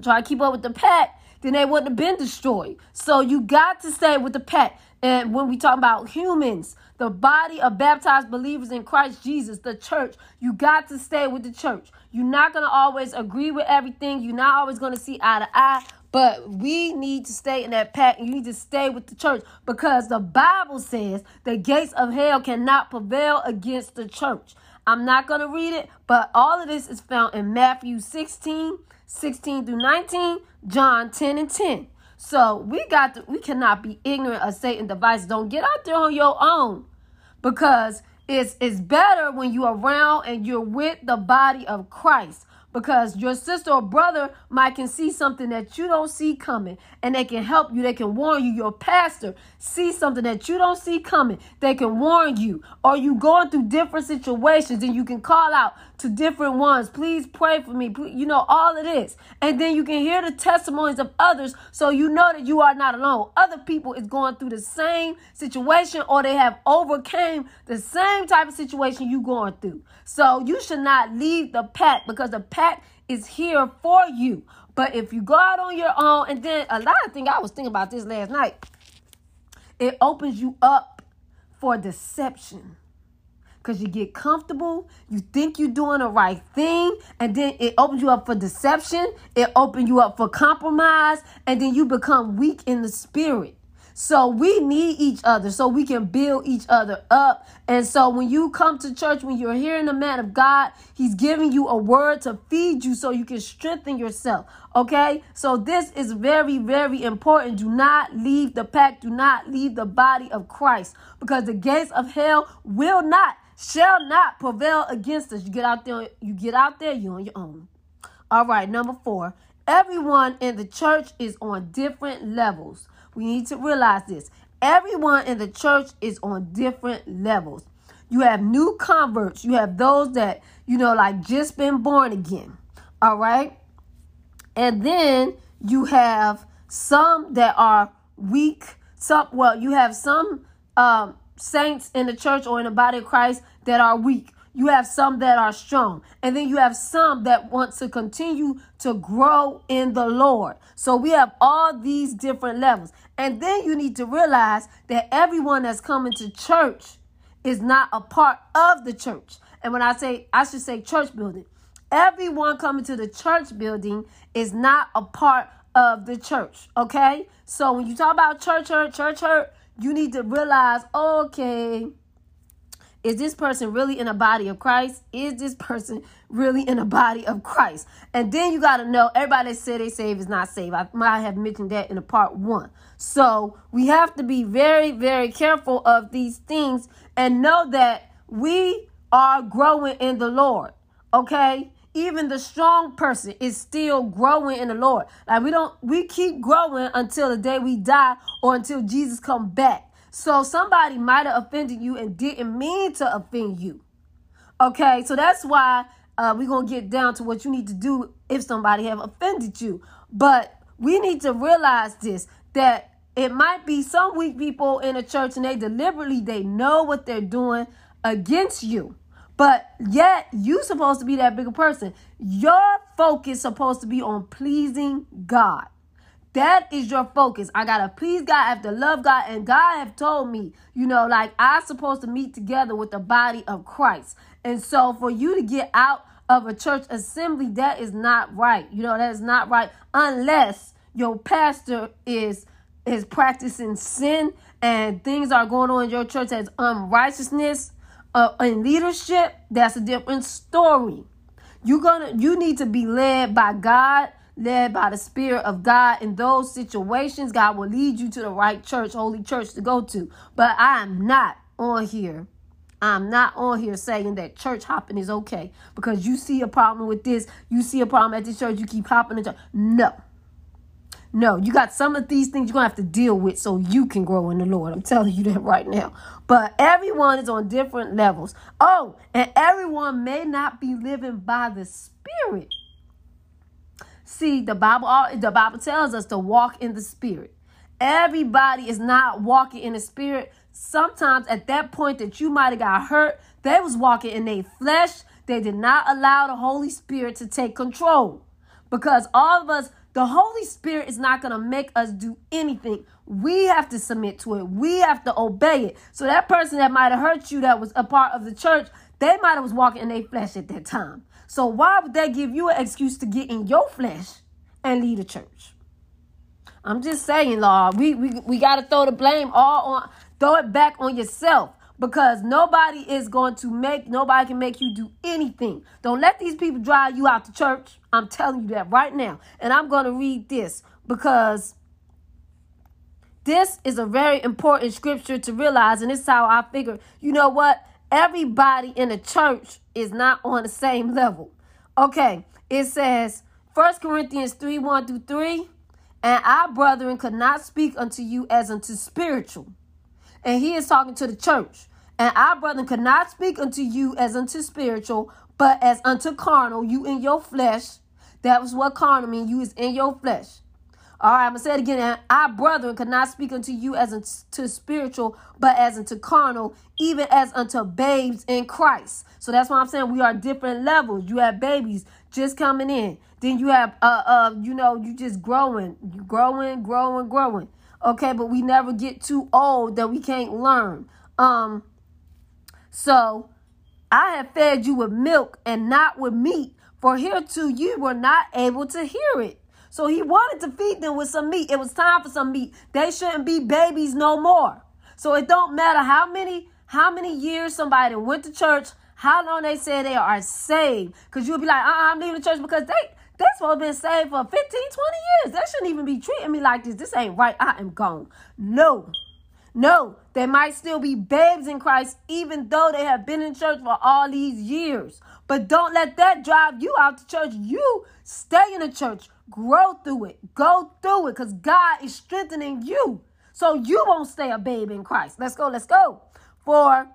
[SPEAKER 1] try to keep up with the pack, then they wouldn't have been destroyed. So you got to stay with the pack. And when we talk about humans, the body of baptized believers in Christ Jesus, the church, you got to stay with the church. You're not going to always agree with everything. You're not always going to see eye to eye. But we need to stay in that pack and you need to stay with the church because the Bible says the gates of hell cannot prevail against the church. I'm not going to read it, but all of this is found in Matthew 16, 16 through 19, John 10 and 10. So we got to, we cannot be ignorant of Satan devices. Don't get out there on your own because it's it's better when you're around and you're with the body of Christ because your sister or brother might can see something that you don't see coming and they can help you they can warn you. Your pastor see something that you don't see coming they can warn you. Or you going through different situations and you can call out to different ones. Please pray for me. You know all of this. And then you can hear the testimonies of others so you know that you are not alone. Other people is going through the same situation or they have overcame the same type of situation you going through. So you should not leave the pack because the pack is here for you. But if you go out on your own, and then a lot of things, I was thinking about this last night, it opens you up for deception. Because you get comfortable, you think you're doing the right thing, and then it opens you up for deception, it opens you up for compromise, and then you become weak in the spirit. So we need each other so we can build each other up. And so when you come to church, when you're hearing the man of God, he's giving you a word to feed you so you can strengthen yourself. Okay? So this is very, very important. Do not leave the pack. Do not leave the body of Christ because the gates of hell will not, shall not prevail against us. You get out there, you get out there, you're on your own. All right, number four. Everyone in the church is on different levels. We need to realize this. Everyone in the church is on different levels. You have new converts. You have those that, you know, like just been born again. All right. And then you have some that are weak. Some, well, you have some um, saints in the church or in the body of Christ that are weak. You have some that are strong. And then you have some that want to continue to grow in the Lord. So we have all these different levels. And then you need to realize that everyone that's coming to church is not a part of the church. And when I say, I should say church building, everyone coming to the church building is not a part of the church. Okay? So when you talk about church hurt, church hurt, you need to realize, okay, is this person really in a body of Christ? Is this person really in a body of Christ? And then you got to know everybody that said they saved is not saved. I might have mentioned that in a part one. So we have to be very, very careful of these things and know that we are growing in the Lord. Okay? Even the strong person is still growing in the Lord. Like we don't we keep growing until the day we die or until Jesus come back. So somebody might have offended you and didn't mean to offend you. Okay, so that's why uh, we're gonna get down to what you need to do if somebody have offended you. But we need to realize this that it might be some weak people in a church and they deliberately they know what they're doing against you. But yet you supposed to be that bigger person. Your focus supposed to be on pleasing God. That is your focus. I gotta please God, I have to love God, and God have told me, you know, like I'm supposed to meet together with the body of Christ. And so for you to get out of a church assembly, that is not right. You know, that is not right unless your pastor is is practicing sin and things are going on in your church as unrighteousness uh, in leadership. That's a different story. You gonna you need to be led by God led by the Spirit of God in those situations, God will lead you to the right church, holy church to go to. But I am not on here. I'm not on here saying that church hopping is okay because you see a problem with this, you see a problem at the church, you keep hopping into no. No, you got some of these things you're gonna have to deal with so you can grow in the Lord. I'm telling you that right now. But everyone is on different levels. Oh, and everyone may not be living by the Spirit. See, the Bible the Bible tells us to walk in the spirit. Everybody is not walking in the spirit. Sometimes at that point that you might have got hurt, they was walking in their flesh. They did not allow the Holy Spirit to take control. Because all of us, the Holy Spirit is not going to make us do anything. We have to submit to it. We have to obey it. So that person that might have hurt you that was a part of the church, they might have was walking in their flesh at that time. So why would that give you an excuse to get in your flesh and lead a church? I'm just saying, Lord, we we, we got to throw the blame all on, throw it back on yourself because nobody is going to make, nobody can make you do anything. Don't let these people drive you out to church. I'm telling you that right now. And I'm going to read this because this is a very important scripture to realize. And is how I figure, you know what? everybody in the church is not on the same level. Okay, it says 1 Corinthians 3 1 through 3. And our brethren could not speak unto you as unto spiritual. And he is talking to the church. And our brethren could not speak unto you as unto spiritual, but as unto carnal, you in your flesh. That was what carnal mean. You is in your flesh. All right, I'm gonna say it again. Our brethren could not speak unto you as unto spiritual, but as unto carnal, even as unto babes in Christ. So that's why I'm saying we are different levels. You have babies just coming in. Then you have uh uh, you know, you just growing, you growing, growing, growing. Okay, but we never get too old that we can't learn. Um, so I have fed you with milk and not with meat, for hereto you were not able to hear it. So he wanted to feed them with some meat. It was time for some meat. They shouldn't be babies no more. So it don't matter how many how many years somebody went to church, how long they say they are saved. Because you'll be like, uh-uh, I'm leaving the church because they they to been saved for 15, 20 years. They shouldn't even be treating me like this. This ain't right. I am gone. No. No, they might still be babes in Christ, even though they have been in church for all these years. But don't let that drive you out to church. You stay in the church, grow through it, go through it, because God is strengthening you. So you won't stay a babe in Christ. Let's go, let's go. For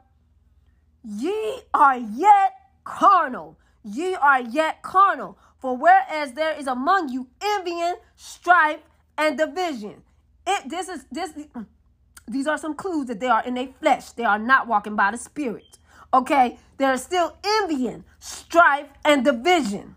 [SPEAKER 1] ye are yet carnal. Ye are yet carnal. For whereas there is among you envying, strife, and division. It this is this these are some clues that they are in their flesh. They are not walking by the spirit. Okay? They're still envying, strife, and division.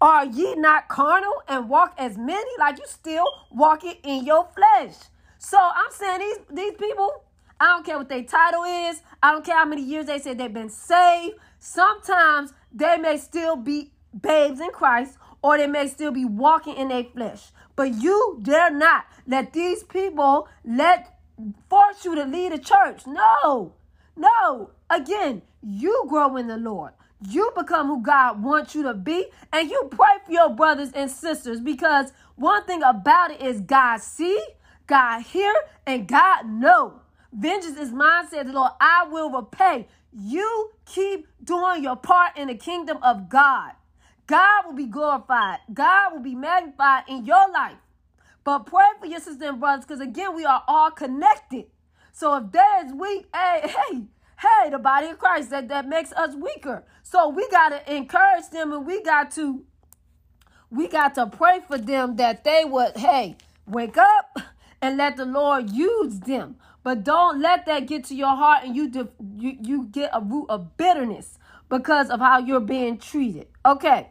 [SPEAKER 1] Are ye not carnal and walk as many? Like you still walking in your flesh. So I'm saying these these people, I don't care what their title is. I don't care how many years they said they've been saved. Sometimes they may still be babes in Christ or they may still be walking in their flesh. But you dare not let these people let force you to lead a church. No. No. Again, you grow in the Lord. You become who God wants you to be, and you pray for your brothers and sisters because one thing about it is God see, God hear, and God know. Vengeance is mine, said the Lord. I will repay. You keep doing your part in the kingdom of God. God will be glorified. God will be magnified in your life. But pray for your sisters and brothers because, again, we are all connected. So if there is weak, hey, hey, hey, the body of Christ, that, that makes us weaker. So we got to encourage them and we got to we got to pray for them that they would, hey, wake up and let the Lord use them. But don't let that get to your heart and you de- you, you get a root of bitterness because of how you're being treated. Okay.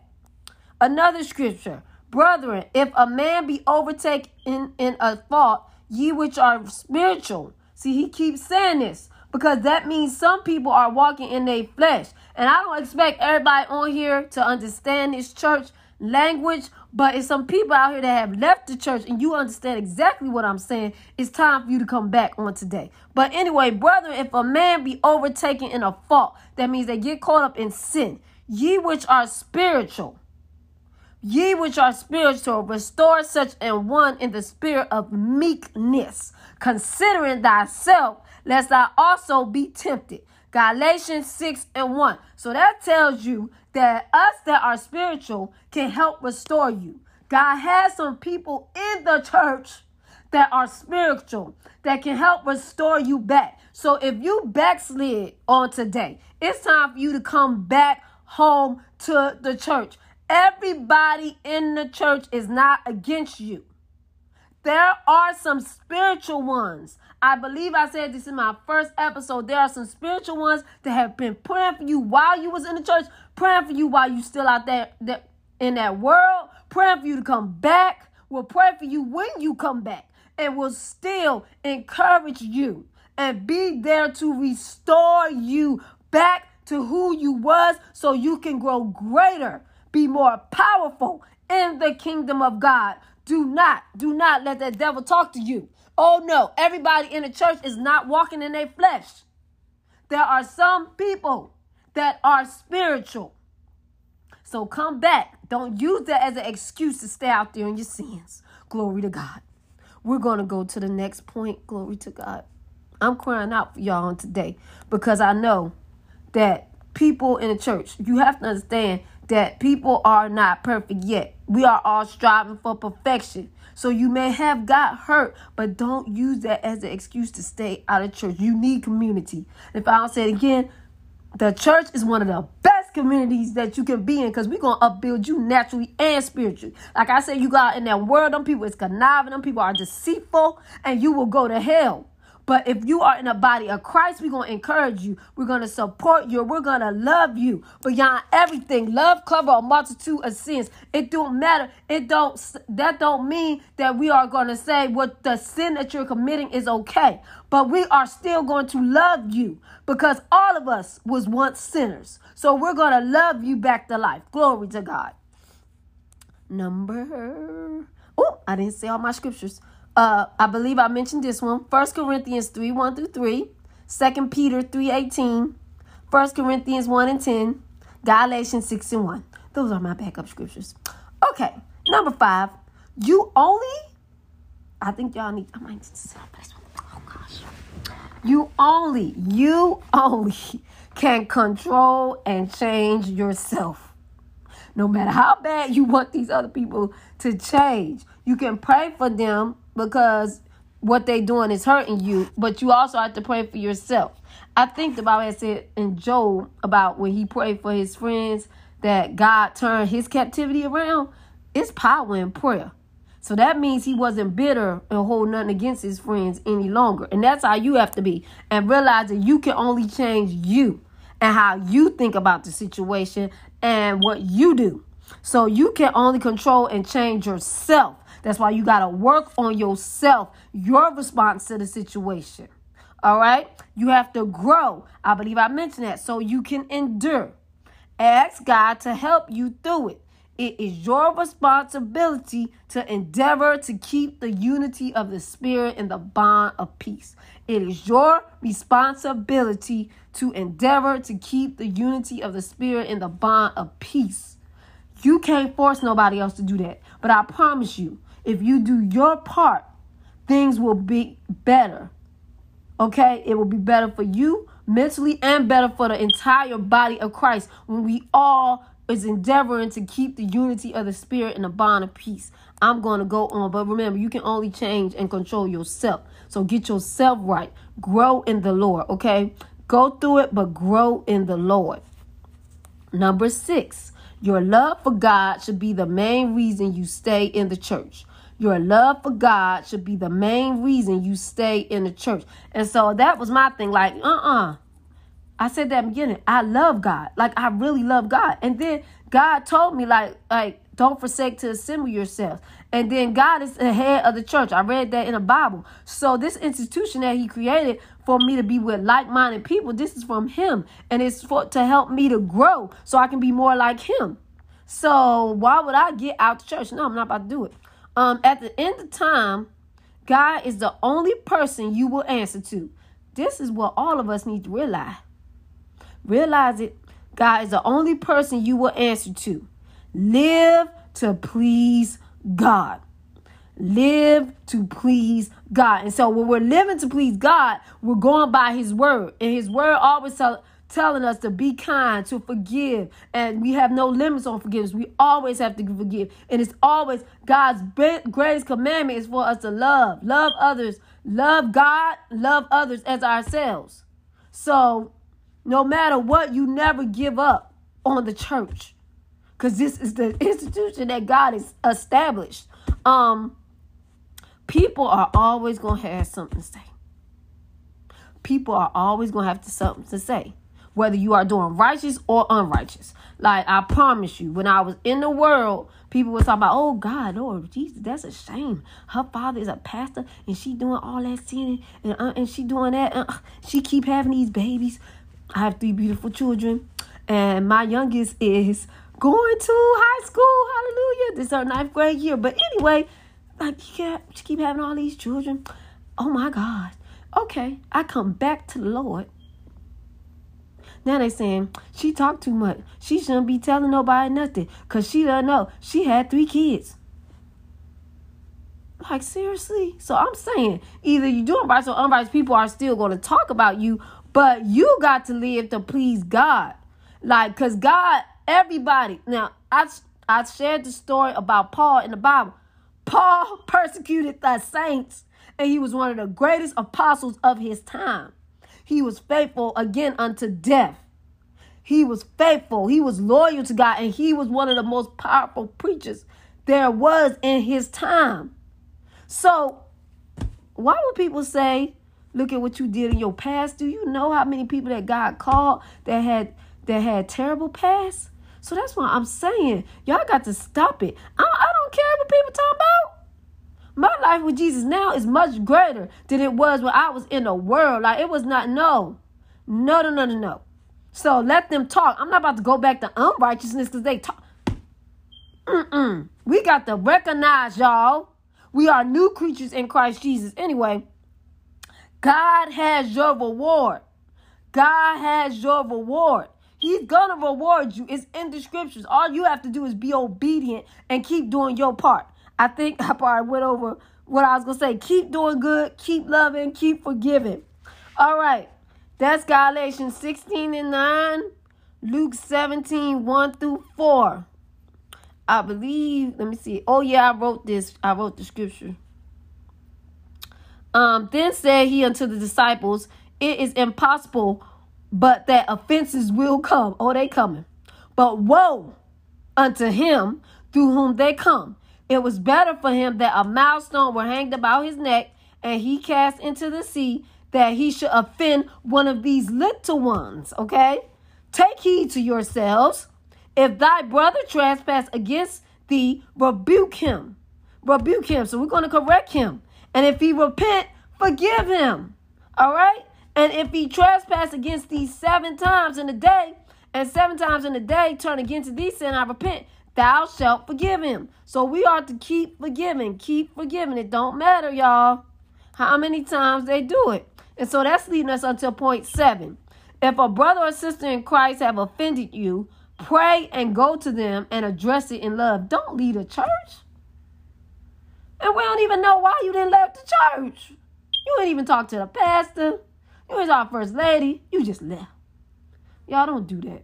[SPEAKER 1] Another scripture. Brethren, if a man be overtaken in, in a fault, ye which are spiritual. See, he keeps saying this because that means some people are walking in their flesh. And I don't expect everybody on here to understand this church language, but it's some people out here that have left the church and you understand exactly what I'm saying. It's time for you to come back on today. But anyway, brethren, if a man be overtaken in a fault, that means they get caught up in sin. Ye which are spiritual, ye which are spiritual, restore such an one in the spirit of meekness, considering thyself lest thou also be tempted. Galatians 6 and 1. So that tells you that us that are spiritual can help restore you. God has some people in the church that are spiritual that can help restore you back. So if you backslid on today, it's time for you to come back home to the church. Everybody in the church is not against you. There are some spiritual ones. I believe I said this in my first episode. There are some spiritual ones that have been praying for you while you was in the church, praying for you while you still out there that, in that world, praying for you to come back. Will pray for you when you come back and will still encourage you and be there to restore you back to who you was so you can grow greater, be more powerful in the kingdom of God. Do not, do not let that devil talk to you. Oh no, everybody in the church is not walking in their flesh. There are some people that are spiritual. So come back. Don't use that as an excuse to stay out there in your sins. Glory to God. We're going to go to the next point. Glory to God. I'm crying out for y'all today because I know that people in the church, you have to understand that people are not perfect yet. We are all striving for perfection. So you may have got hurt, but don't use that as an excuse to stay out of church. You need community. If I don't say it again, the church is one of the best communities that you can be in because we're going to upbuild you naturally and spiritually. Like I said, you got in that world, them people is conniving, them people are deceitful, and you will go to hell. But if you are in the body of Christ, we're going to encourage you. We're going to support you. We're going to love you beyond everything. Love cover a multitude of sins. It don't matter. It don't, that don't mean that we are going to say what the sin that you're committing is okay. But we are still going to love you because all of us was once sinners. So we're going to love you back to life. Glory to God. Number, oh, I didn't say all my scriptures. Uh, I believe I mentioned this one. 1 Corinthians 3 1 through 3, 2 Peter 3 18, 1 Corinthians 1 and 10, Galatians 6 and 1. Those are my backup scriptures. Okay, number five. You only, I think y'all need, I might need to sit this one. Oh gosh. You only, you only can control and change yourself. No matter how bad you want these other people to change, you can pray for them because what they doing is hurting you, but you also have to pray for yourself. I think the Bible said in Job about when he prayed for his friends that God turned his captivity around. It's power in prayer. So that means he wasn't bitter and hold nothing against his friends any longer. And that's how you have to be. And realize that you can only change you and how you think about the situation and what you do. So you can only control and change yourself. That's why you got to work on yourself, your response to the situation. All right? You have to grow. I believe I mentioned that. So you can endure. Ask God to help you through it. It is your responsibility to endeavor to keep the unity of the Spirit in the bond of peace. It is your responsibility to endeavor to keep the unity of the Spirit in the bond of peace. You can't force nobody else to do that. But I promise you, if you do your part, things will be better. Okay? It will be better for you mentally and better for the entire body of Christ when we all is endeavoring to keep the unity of the spirit and the bond of peace. I'm going to go on, but remember, you can only change and control yourself. So get yourself right. Grow in the Lord, okay? Go through it, but grow in the Lord. Number six, your love for God should be the main reason you stay in the church. Your love for God should be the main reason you stay in the church. And so that was my thing. Like, uh uh-uh. uh I said that beginning. I love God. Like I really love God. And then God told me like like don't forsake to assemble yourselves. And then God is the head of the church. I read that in the Bible. So this institution that he created for me to be with like-minded people, this is from him. And it's for to help me to grow so I can be more like him. So why would I get out the church? No, I'm not about to do it. Um, at the end of time, God is the only person you will answer to. This is what all of us need to realize. Realize it. God is the only person you will answer to. Live to please God. Live to please God. And so when we're living to please God, we're going by his word. And his word always tell, telling us to be kind, to forgive. And we have no limits on forgiveness. We always have to forgive. And it's always God's greatest commandment is for us to love. Love others. Love God. Love others as ourselves. So no matter what, you never give up on the church. Because this is the institution that God has established. Um, people are always gonna have something to say. People are always have to, something to say, whether you are doing righteous or unrighteous. Like I promise you, when I was in the world, people were talking about, "Oh God, Lord Jesus, that's a shame. Her father is a pastor, and she doing all that sinning, and uh, and she doing that. Uh, she keep having these babies. I have three beautiful children, and my youngest is going to high school. Hallelujah. This is her ninth grade year. But anyway, like she keep, keep having all these children. Oh my God. Okay, I come back to the Lord. Now they saying she talked too much. She shouldn't be telling nobody nothing because she doesn't know she had three kids. Like seriously? So I'm saying either you doing right or unrighteous people are still going to talk about you but you got to live to please God. Like, because God, everybody. Now, I, I shared the story about Paul in the Bible. Paul persecuted the saints, and he was one of the greatest apostles of his time. He was faithful again unto death. He was faithful. He was loyal to God, and he was one of the most powerful preachers there was in his time. So, why would people say Look at what you did in your past. Do you know how many people that God called that had that had terrible past? So that's why I'm saying y'all got to stop it. I, I don't care what people talk about. My life with Jesus now is much greater than it was when I was in the world. Like it was not no, no, no, no, no, no. So let them talk. I'm not about to go back to unrighteousness because they talk. Mm-mm. We got to recognize y'all. We are new creatures in Christ Jesus. Anyway. God has your reward. God has your reward. He's gonna reward you. It's in the scriptures. All you have to do is be obedient and keep doing your part. I think I probably went over what I was gonna say. Keep doing good, keep loving, keep forgiving. All right. That's Galatians 16 and 9, Luke 17, 1 through 4. I believe, let me see. Oh, yeah, I wrote this. I wrote the scripture. Um, then said he unto the disciples, It is impossible, but that offenses will come. Oh, they coming. But woe unto him through whom they come. It was better for him that a milestone were hanged about his neck and he cast into the sea that he should offend one of these little ones. Okay? Take heed to yourselves. If thy brother trespass against thee, rebuke him. Rebuke him. So we're going to correct him. And if he repent, forgive him. All right? And if he trespass against thee seven times in a day, and seven times in a day turn against thee, sin, I repent, thou shalt forgive him. So we are to keep forgiving, keep forgiving. It don't matter, y'all, how many times they do it. And so that's leading us until point seven. If a brother or sister in Christ have offended you, pray and go to them and address it in love. Don't leave the church. And we don't even know why you didn't leave the church. You didn't even talk to the pastor. You was our first lady. You just left. Y'all don't do that.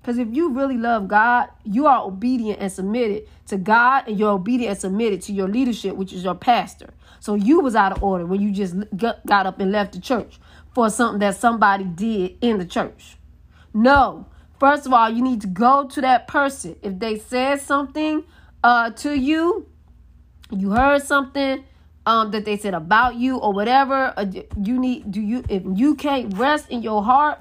[SPEAKER 1] Because if you really love God, you are obedient and submitted to God, and you're obedient and submitted to your leadership, which is your pastor. So you was out of order when you just got up and left the church for something that somebody did in the church. No. First of all, you need to go to that person. If they said something uh, to you, you heard something um, that they said about you or whatever, uh, you need do you if you can't rest in your heart,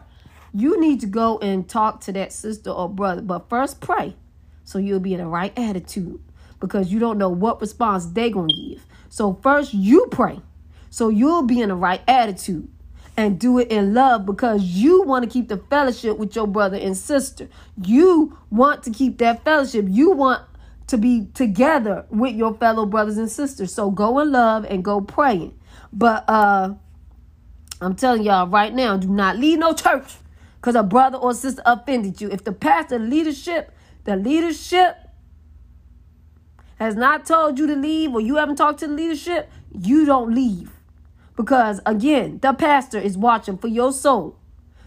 [SPEAKER 1] you need to go and talk to that sister or brother. But first pray so you'll be in the right attitude because you don't know what response they're gonna give. So first you pray so you'll be in the right attitude and do it in love because you want to keep the fellowship with your brother and sister. You want to keep that fellowship. You want to be together with your fellow brothers and sisters. So go in love and go praying. But uh I'm telling y'all right now, do not leave no church because a brother or sister offended you. If the pastor leadership, the leadership has not told you to leave or you haven't talked to the leadership, you don't leave. Because again, the pastor is watching for your soul.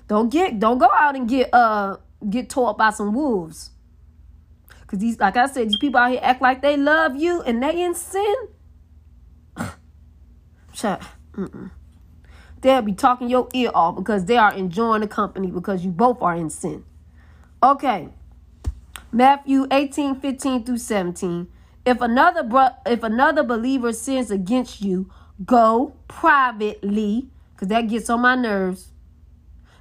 [SPEAKER 1] Don't get don't go out and get uh get tore up by some wolves. Cause these, like I said, these people out here act like they love you and they in sin. Shut. Mm-mm. They'll be talking your ear off because they are enjoying the company because you both are in sin. Okay. Matthew 18, 15 through 17. If another bro- if another believer sins against you, go privately, because that gets on my nerves.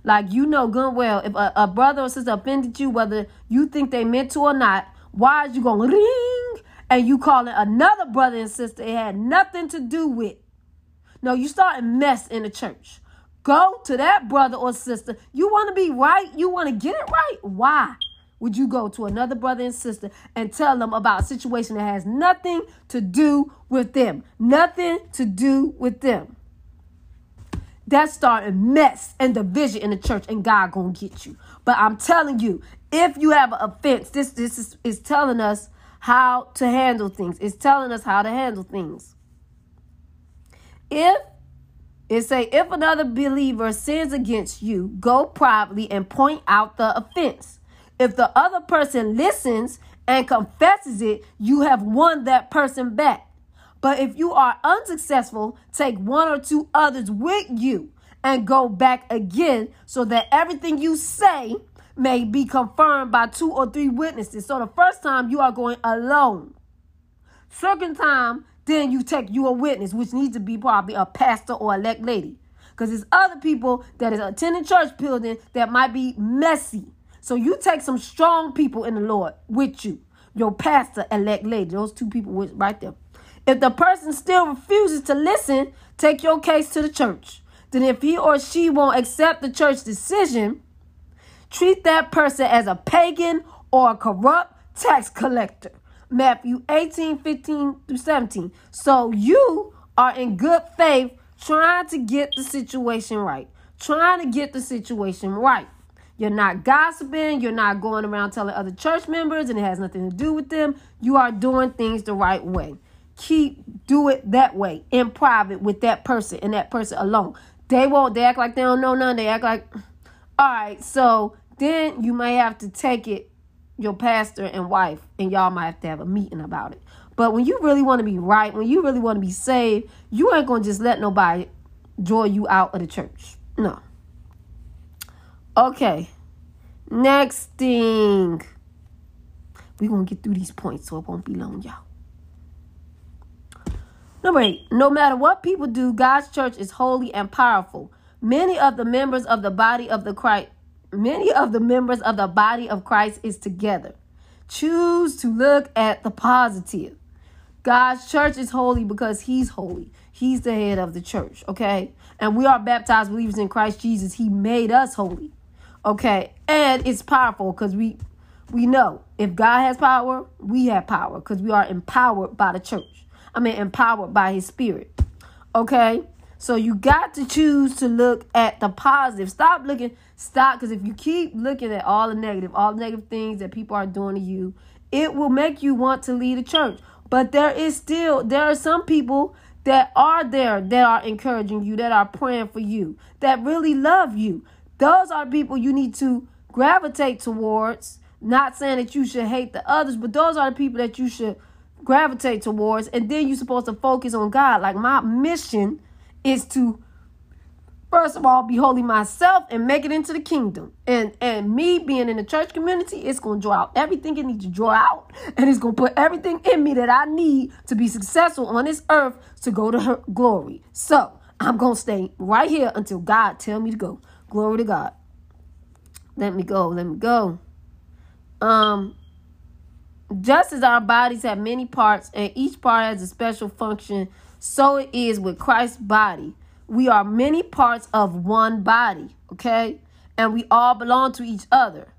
[SPEAKER 1] Like you know good well, if a, a brother or sister offended you, whether you think they meant to or not, why is you going to ring and you calling another brother and sister it had nothing to do with? No, you start a mess in the church. Go to that brother or sister. You want to be right? You want to get it right? Why? Would you go to another brother and sister and tell them about a situation that has nothing to do with them? Nothing to do with them. That starting mess and division in the church, and God gonna get you. But I'm telling you, if you have an offense, this this is, is telling us how to handle things. It's telling us how to handle things. If it say if another believer sins against you, go privately and point out the offense. If the other person listens and confesses it, you have won that person back. But if you are unsuccessful, take one or two others with you and go back again so that everything you say may be confirmed by two or three witnesses. So the first time you are going alone. Second time, then you take you a witness, which needs to be probably a pastor or elect lady. Because there's other people that is attending church building that might be messy. So you take some strong people in the Lord with you. Your pastor, elect lady. Those two people right there. If the person still refuses to listen, take your case to the church. Then if he or she won't accept the church decision, treat that person as a pagan or a corrupt tax collector. Matthew 18, 15 through 17. So you are in good faith trying to get the situation right. Trying to get the situation right. You're not gossiping. You're not going around telling other church members and it has nothing to do with them. You are doing things the right way. Keep do it that way in private with that person and that person alone. They won't, they act like they don't know none. They act like, all right, so then you may have to take it, your pastor and wife, and y'all might have to have a meeting about it. But when you really want to be right, when you really want to be saved, you ain't going to just let nobody draw you out of the church. No. Okay. Next thing. We're going to get through these points so it won't be long, y'all. Number eight, no matter what people do, God's church is holy and powerful. Many of the members of the body of the Christ, many of the members of the body of Christ is together. Choose to look at the positive. God's church is holy because he's holy. He's the head of the church, okay? And we are baptized believers in Christ Jesus. He made us holy. Okay? And it's powerful because we we know if God has power, we have power because we are empowered by the church. I mean empowered by his spirit. Okay? So you got to choose to look at the positive. Stop looking, stop, because if you keep looking at all the negative, all the negative things that people are doing to you, it will make you want to leave the church. But there is still, there are some people that are there that are encouraging you, that are praying for you, that really love you. Those are people you need to gravitate towards. Not saying that you should hate the others, but those are the people that you should gravitate towards. And then you're supposed to focus on God. Like my mission is to first of all be holy myself and make it into the kingdom. And and me being in the church community it's going to draw out everything it needs to draw out. And it's going to put everything in me that i need to be successful on this earth to go to her glory. So i'm going to stay right here until god tell me to go. Glory to god. Let me go let me go. Um just as our bodies have many parts and each part has a special function so it is with Christ's body. We are many parts of one body, okay? And we all belong to each other.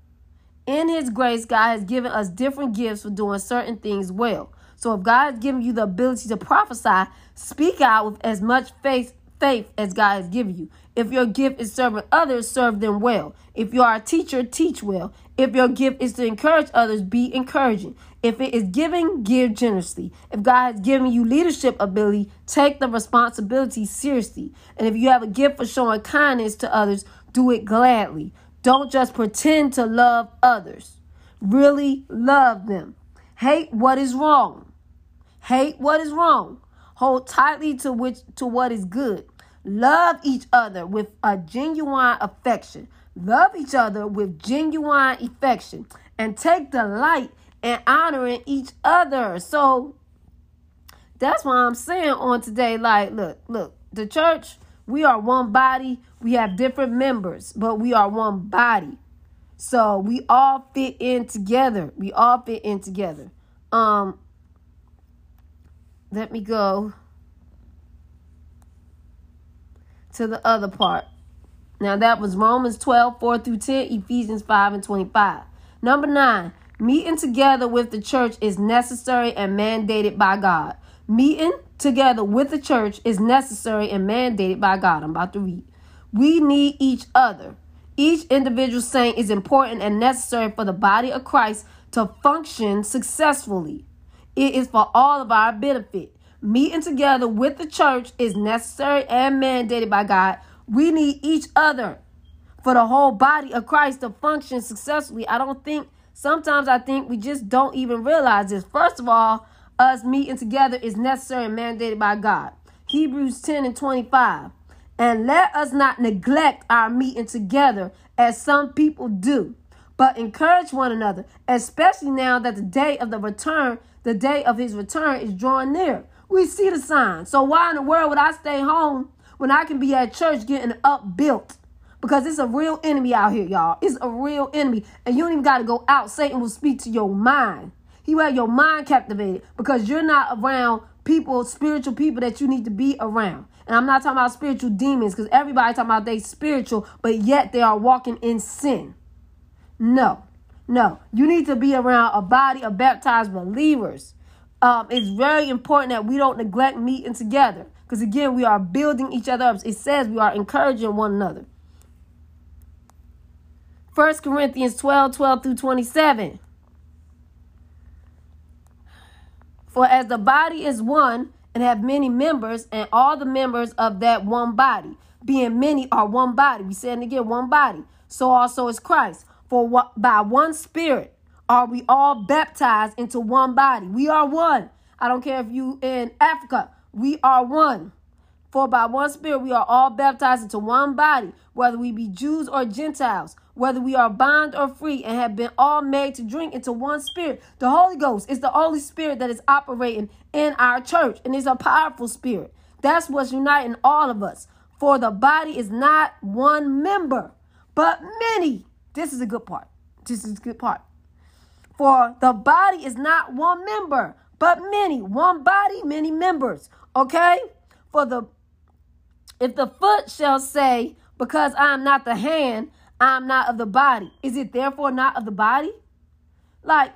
[SPEAKER 1] In His grace, God has given us different gifts for doing certain things well. So if God has given you the ability to prophesy, speak out with as much faith faith as God has given you. If your gift is serving others, serve them well. If you are a teacher, teach well. If your gift is to encourage others, be encouraging. If it is giving, give generously. If God has given you leadership ability, take the responsibility seriously. And if you have a gift for showing kindness to others, do it gladly. Don't just pretend to love others. Really love them. Hate what is wrong. Hate what is wrong. Hold tightly to which to what is good. Love each other with a genuine affection. Love each other with genuine affection and take delight in honoring each other. So that's why I'm saying on today, like, look, look, the church, we are one body. We have different members, but we are one body. So we all fit in together. We all fit in together. Um, let me go to the other part. Now that was Romans 12, 4 through 10, Ephesians 5 and 25. Number nine, Meeting together with the church is necessary and mandated by God. Meeting together with the church is necessary and mandated by God. I'm about to read. We need each other. Each individual saint is important and necessary for the body of Christ to function successfully. It is for all of our benefit. Meeting together with the church is necessary and mandated by God. We need each other for the whole body of Christ to function successfully. I don't think Sometimes I think we just don't even realize this. First of all, us meeting together is necessary and mandated by God. Hebrews 10 and 25. And let us not neglect our meeting together as some people do, but encourage one another, especially now that the day of the return, the day of his return is drawing near. We see the signs. So why in the world would I stay home when I can be at church getting upbuilt? because it's a real enemy out here, y'all. It's a real enemy. And you don't even got to go out. Satan will speak to your mind. He will have your mind captivated because you're not around people, spiritual people that you need to be around. And I'm not talking about spiritual demons because everybody talking about they spiritual, but yet they are walking in sin. No, no. You need to be around a body of baptized believers. Um, it's very important that we don't neglect meeting together because again, we are building each other up. It says we are encouraging one another. 1 Corinthians 12 12 through 27. For as the body is one and have many members, and all the members of that one body, being many, are one body. We said again, one body. So also is Christ. For what, by one Spirit are we all baptized into one body. We are one. I don't care if you in Africa. We are one. For by one Spirit we are all baptized into one body, whether we be Jews or Gentiles whether we are bond or free, and have been all made to drink into one spirit. The Holy Ghost is the Holy Spirit that is operating in our church, and it's a powerful spirit. That's what's uniting all of us. For the body is not one member, but many. This is a good part. This is a good part. For the body is not one member, but many. One body, many members. Okay? For the if the foot shall say, Because I am not the hand, I am not of the body, is it therefore not of the body? Like,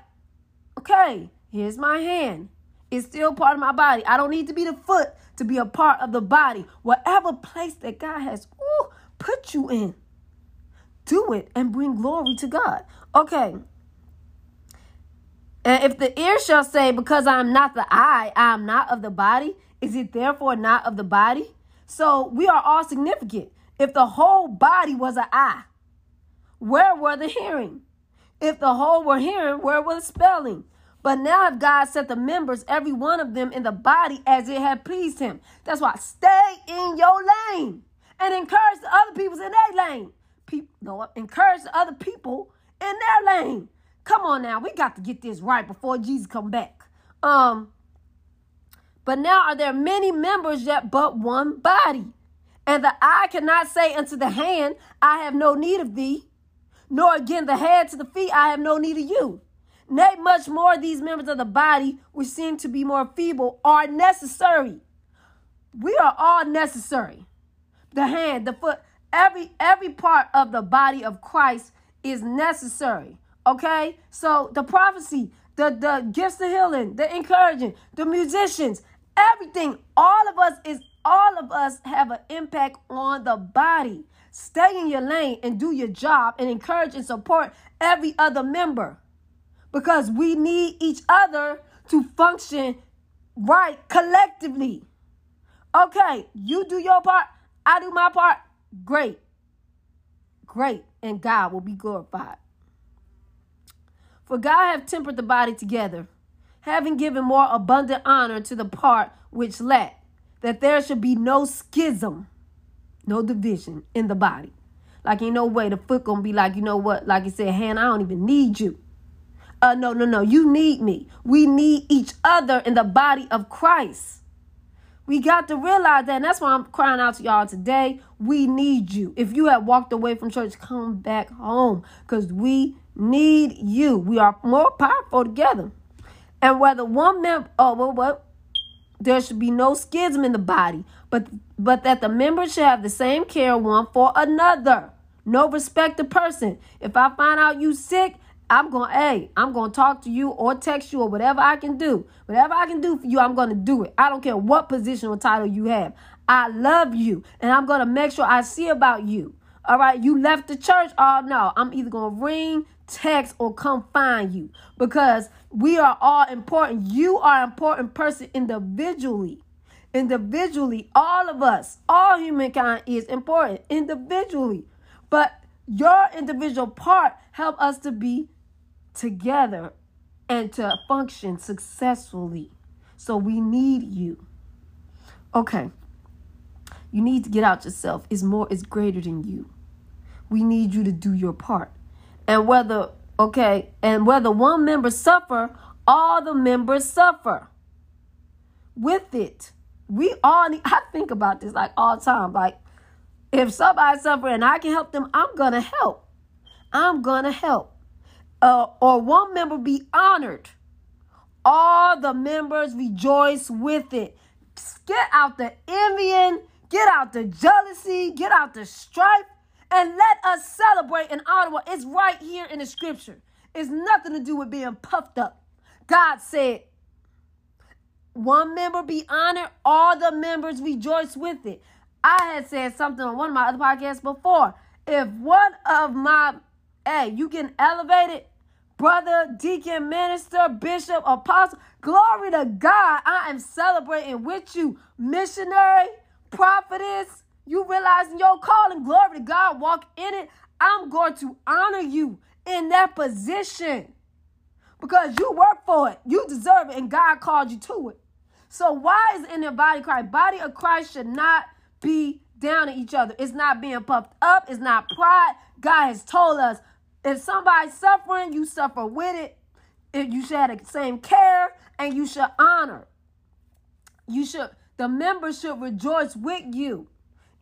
[SPEAKER 1] okay, here's my hand. It's still part of my body. I don't need to be the foot to be a part of the body. Whatever place that God has ooh, put you in, do it and bring glory to God. Okay. And if the ear shall say, Because I am not the eye, I am not of the body, is it therefore not of the body? So we are all significant. If the whole body was an eye, where were the hearing? If the whole were hearing, where was spelling? But now God set the members, every one of them in the body as it had pleased him. That's why stay in your lane and encourage the other people in their lane. People, no, encourage the other people in their lane. Come on now, we got to get this right before Jesus come back. Um, but now are there many members yet but one body? And the eye cannot say unto the hand, I have no need of thee, nor again the head to the feet, I have no need of you. Nay, much more these members of the body, which seem to be more feeble, are necessary. We are all necessary. The hand, the foot, every every part of the body of Christ is necessary. Okay? So the prophecy, the, the gifts of healing, the encouraging, the musicians, Everything, all of us is all of us have an impact on the body. Stay in your lane and do your job and encourage and support every other member because we need each other to function right collectively. Okay, you do your part, I do my part. Great. Great. And God will be glorified. For God have tempered the body together having given more abundant honor to the part which lacked, that there should be no schism, no division in the body. Like, you no way the foot gonna be like, you know what? Like you said, Hannah, I don't even need you. Uh, no, no, no. You need me. We need each other in the body of Christ. We got to realize that. And that's why I'm crying out to y'all today. We need you. If you have walked away from church, come back home because we need you. We are more powerful together. And whether one member, oh, well, what? There should be no schism in the body, but but that the members should have the same care one for another. No respect to person. If I find out you sick, I'm going, hey, I'm to talk to you or text you or whatever I can do. Whatever I can do for you, I'm to do it. I don't care what position or title you have. I love you and I'm to make sure I see about you. All right, you left the church. Oh, no, I'm either to ring, text, or come find you because we are all important. You are an important person individually. Individually, all of us, all humankind is important individually. But your individual part help us to be together and to function successfully. So we need you. Okay. You need to get out yourself. It's more, it's greater than you. We need you to do your part. And whether Okay, and whether one member suffer, all the members suffer with it. We all need, I think about this like all the time. Like, if somebody suffer and I can help them, I'm gonna help. I'm gonna help. Uh, or one member be honored. All the members rejoice with it. Get out the envying, get out the jealousy, get out the strife, and let us celebrate in Ottawa. It's right here in the scripture. It's nothing to do with being puffed up. God said, one member be honored, all the members rejoice with it. I had said something on one of my other podcasts before. If one of my, hey, you getting elevated, brother, deacon, minister, bishop, apostle, glory to God. I am celebrating with you, missionary, prophetess, you realizing your calling, glory to God, walk in it. I'm going to honor you in that position because you work for it. You deserve it, and God called you to it. So why is in the body of Christ? Body of Christ should not be down to each other. It's not being puffed up. It's not pride. God has told us if somebody's suffering, you suffer with it. If you should have the same care and you should honor. You should, the members should rejoice with you.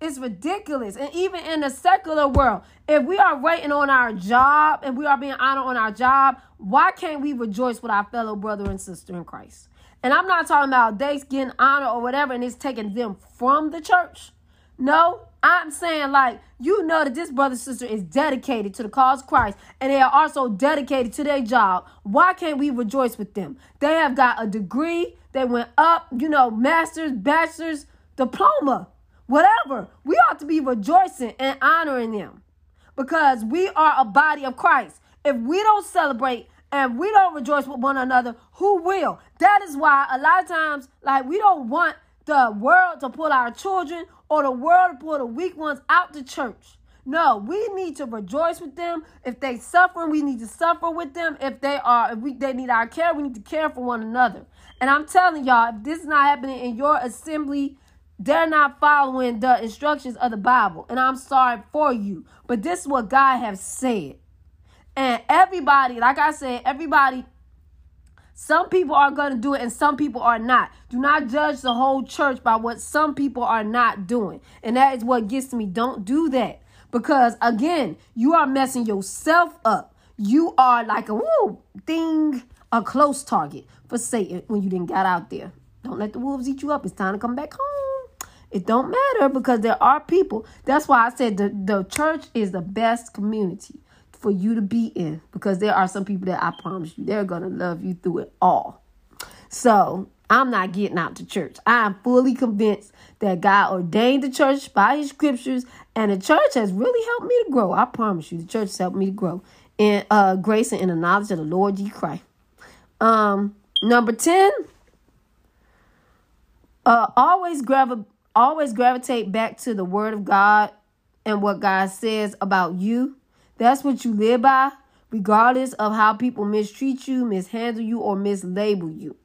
[SPEAKER 1] It's ridiculous. And even in the secular world, if we are waiting on our job and we are being honored on our job, why can't we rejoice with our fellow brother and sister in Christ? And I'm not talking about they getting honor or whatever and it's taking them from the church. No, I'm saying like you know that this brother sister is dedicated to the cause of Christ and they are also dedicated to their job. Why can't we rejoice with them? They have got a degree, they went up, you know, master's, bachelor's, diploma, whatever. We ought to be rejoicing and honoring them because we are a body of Christ. If we don't celebrate and we don't rejoice with one another, who will? That is why a lot of times, like, we don't want the world to pull our children or the world to pull the weak ones out the church. No, we need to rejoice with them. If they suffer, we need to suffer with them. If they are, if we they need our care, we need to care for one another. And I'm telling y'all, if this is not happening in your assembly, they're not following the instructions of the Bible. And I'm sorry for you. But this is what God has said. And everybody, like I said, everybody, some people are going to do it and some people are not. Do not judge the whole church by what some people are not doing. And that is what gets me. Don't do that. Because again, you are messing yourself up. You are like a woo thing, a close target for Satan when you didn't get out there. Don't let the wolves eat you up. It's time to come back home. It don't matter because there are people. That's why I said the, the church is the best community for you to be in because there are some people that I promise you they're going to love you through it all. So I'm not getting out to church. I am fully convinced that God ordained the church by his scriptures, and the church has really helped me to grow. I promise you, the church has helped me to grow in uh, grace and in the knowledge of the Lord Jesus Christ. Um, number 10, uh, always gravi- always gravitate back to the word of God and what God says about you that's what you live by, regardless of how people mistreat you, mishandle you, or mislabel you.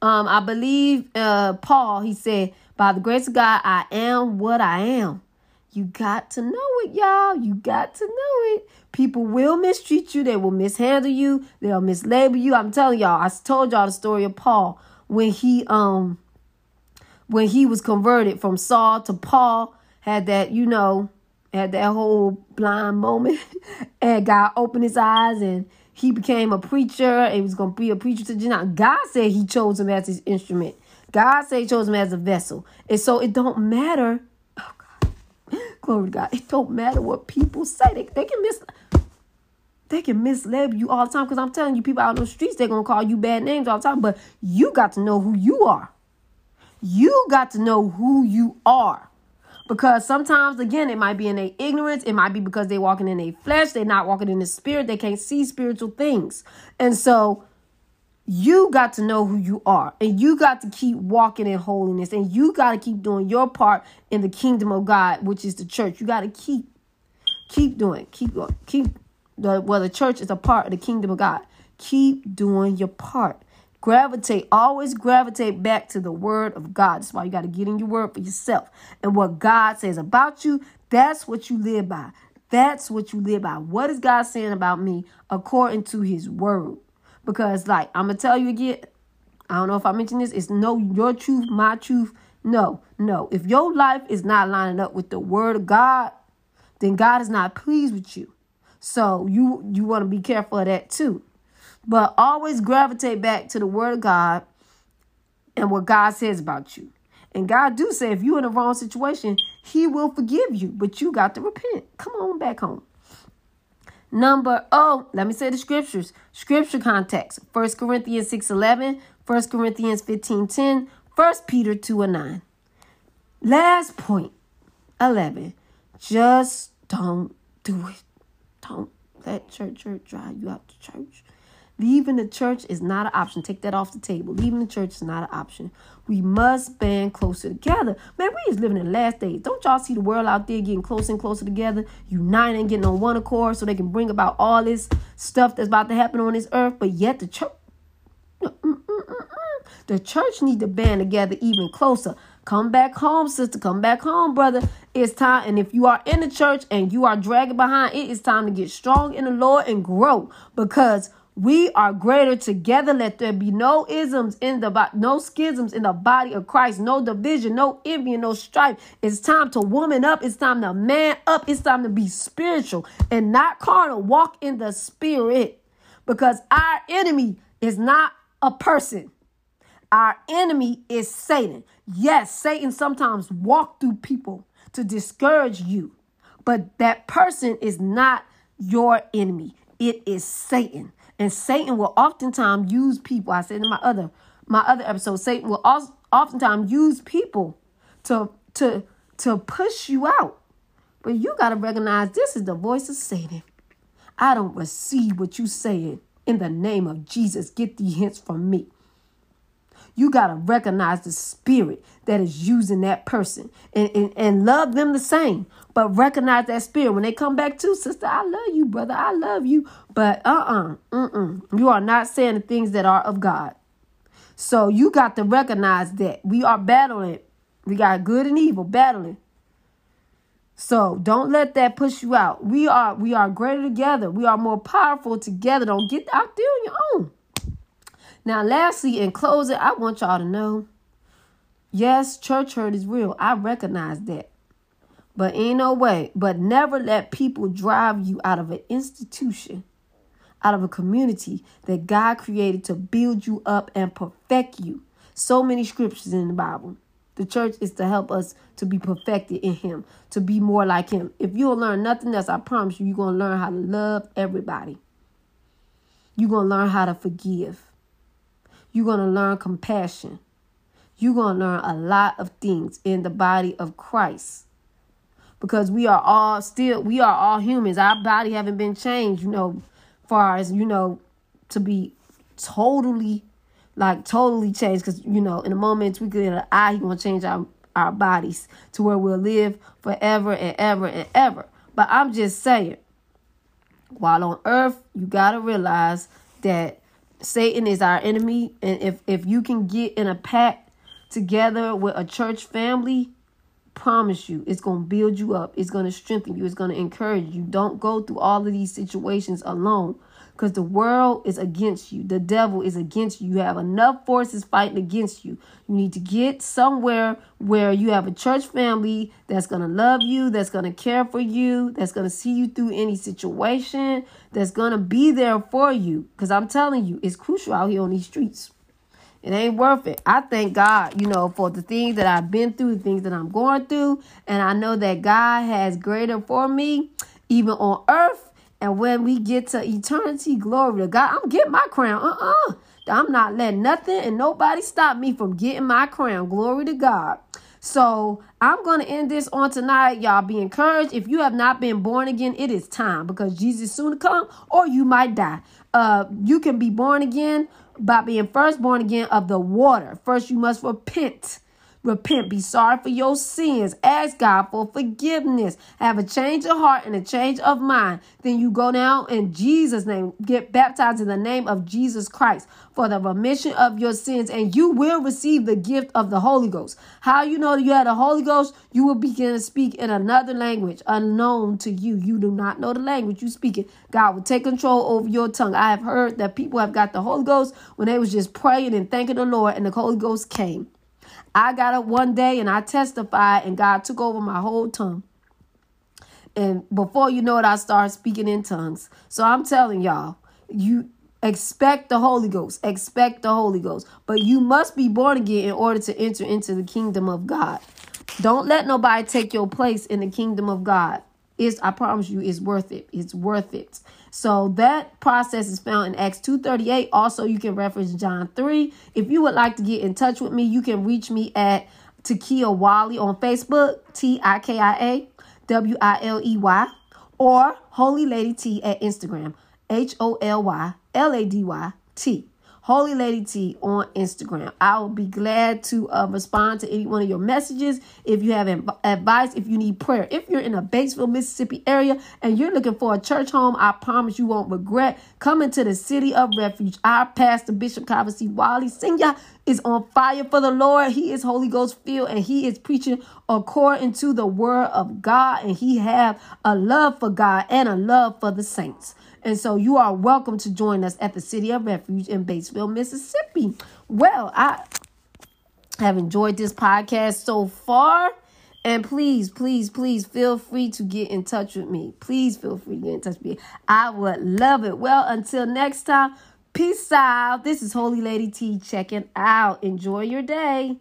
[SPEAKER 1] Um, I believe uh, Paul, he said, by the grace of God, I am what I am. You got to know it, y'all. You got to know it. People will mistreat you. They will mishandle you. They'll mislabel you. I'm telling y'all. I told y'all the story of Paul when he um when he was converted from Saul to Paul. Had that you know at that whole blind moment and God opened his eyes and he became a preacher and he was going to be a preacher to Gentile. God said he chose him as his instrument. God said he chose him as a vessel. And so it don't matter. Oh God. Glory to God. It don't matter what people say. They, they can miss they can mislabel you all the time because I'm telling you, people out on the streets, they're going to call you bad names all the time. But you got to know who you are. You got to know who you are. Because sometimes, again, it might be in their ignorance. It might be because they're walking in their flesh. They're not walking in the spirit. They can't see spiritual things. And so you got to know who you are. And you got to keep walking in holiness. And you got to keep doing your part in the kingdom of God, which is the church. You got to keep, keep doing, keep going, keep, the, well, the church is a part of the kingdom of God. Keep doing your part. Gravitate, always gravitate back to the word of God. That's why you got to get in your word for yourself. And what God says about you, that's what you live by. That's what you live by. What is God saying about me according to his word? Because, like, I'm going to tell you again, I don't know if I mentioned this, it's no your truth, my truth. No, no. If your life is not lining up with the word of God, then God is not pleased with you. So you you want to be careful of that too. But always gravitate back to the word of God and what God says about you. And God do say if you're in a wrong situation, he will forgive you, but you got to repent. Come on back home. Number, oh, let me say the scriptures. Scripture context. 1 Corinthians 6 11, 1 Corinthians 15 10, 1 Peter 2 and 9. Last point, 11. Just don't do it. Don't let church, church drive you out to church. Leaving the church is not an option. Take that off the table. Leaving the church is not an option. We must band closer together. Man, we is living in the last days. Don't y'all see the world out there getting closer and closer together, uniting, getting on one accord so they can bring about all this stuff that's about to happen on this earth? But yet the church, mm, mm, mm, the church need to band together even closer. Come back home, sister. Come back home, brother. It's time. And if you are in the church and you are dragging behind, it, it is time to get strong in the Lord and grow because we are greater together. Let there be no isms in the body, no schisms in the body of Christ, no division, no envy, no strife. It's time to woman up. It's time to man up. It's time to be spiritual and not carnal. Walk in the spirit because our enemy is not a person. Our enemy is Satan. Yes, Satan sometimes walk through people to discourage you, but that person is not your enemy. It is Satan. And Satan will oftentimes use people. I said in my other my other episode, Satan will oftentimes use people to to to push you out. But you got to recognize this is the voice of Satan. I don't receive what you saying in the name of Jesus. Get the hints from me. You got to recognize the spirit that is using that person and, and, and love them the same. But recognize that spirit. When they come back to, sister, I love you, brother. I love you. But uh uh-uh, uh, you are not saying the things that are of God. So you got to recognize that we are battling. We got good and evil battling. So don't let that push you out. We are we are greater together. We are more powerful together. Don't get out there on your own. Now, lastly, in closing, I want y'all to know yes, church hurt is real. I recognize that. But ain't no way. But never let people drive you out of an institution, out of a community that God created to build you up and perfect you. So many scriptures in the Bible. The church is to help us to be perfected in Him, to be more like Him. If you'll learn nothing else, I promise you, you're going to learn how to love everybody. You're going to learn how to forgive. You're going to learn compassion. You're going to learn a lot of things in the body of Christ. Because we are all still, we are all humans. Our body haven't been changed, you know, far as, you know, to be totally, like totally changed. Because, you know, in a moment we get an eye, He's going to change our, our bodies to where we'll live forever and ever and ever. But I'm just saying, while on earth, you got to realize that Satan is our enemy, and if if you can get in a pact together with a church family, promise you, it's gonna build you up. It's gonna strengthen you. It's gonna encourage you. Don't go through all of these situations alone because the world is against you. The devil is against you. You have enough forces fighting against you. You need to get somewhere where you have a church family that's going to love you, that's going to care for you, that's going to see you through any situation, that's going to be there for you. Because I'm telling you, it's crucial out here on these streets. It ain't worth it. I thank God, you know, for the things that I've been through, the things that I'm going through. And I know that God has greater for me, even on earth and when we get to eternity, glory to God, I'm getting my crown. Uh-uh. I'm not letting nothing and nobody stop me from getting my crown. Glory to God. So I'm going to end this on tonight. Y'all be encouraged. If you have not been born again, it is time because Jesus soon to come or you might die. Uh, you can be born again by being first born again of the water. First, you must repent Repent, be sorry for your sins, ask God for forgiveness, have a change of heart and a change of mind. Then you go now in Jesus' name, get baptized in the name of Jesus Christ for the remission of your sins, and you will receive the gift of the Holy Ghost. How you know you have the Holy Ghost? You will begin to speak in another language unknown to you. You do not know the language you speak it. God will take control over your tongue. I have heard that people have got the Holy Ghost when they was just praying and thanking the Lord, and the Holy Ghost came. I got up one day and I testified, and God took over my whole tongue. And before you know it, I started speaking in tongues. So I'm telling y'all, you expect the Holy Ghost, expect the Holy Ghost. But you must be born again in order to enter into the kingdom of God. Don't let nobody take your place in the kingdom of God. It's, I promise you, it's worth it. It's worth it. So that process is found in Acts 2.38. Also, you can reference John 3. If you would like to get in touch with me, you can reach me at Tikia Wiley on Facebook, T-I-K-I-A W-I-L-E-Y, or Holy Lady T at Instagram, H-O-L-Y L-A-D-Y T. Holy Lady T on Instagram. I will be glad to uh, respond to any one of your messages. If you have advice, if you need prayer, if you're in a Batesville, Mississippi area and you're looking for a church home, I promise you won't regret coming to the city of refuge. Our pastor, Bishop Kavasi Wiley Senior, is on fire for the Lord. He is Holy Ghost filled and he is preaching according to the word of God. And he have a love for God and a love for the saints. And so you are welcome to join us at the City of Refuge in Batesville, Mississippi. Well, I have enjoyed this podcast so far. And please, please, please feel free to get in touch with me. Please feel free to get in touch with me. I would love it. Well, until next time, peace out. This is Holy Lady T checking out. Enjoy your day.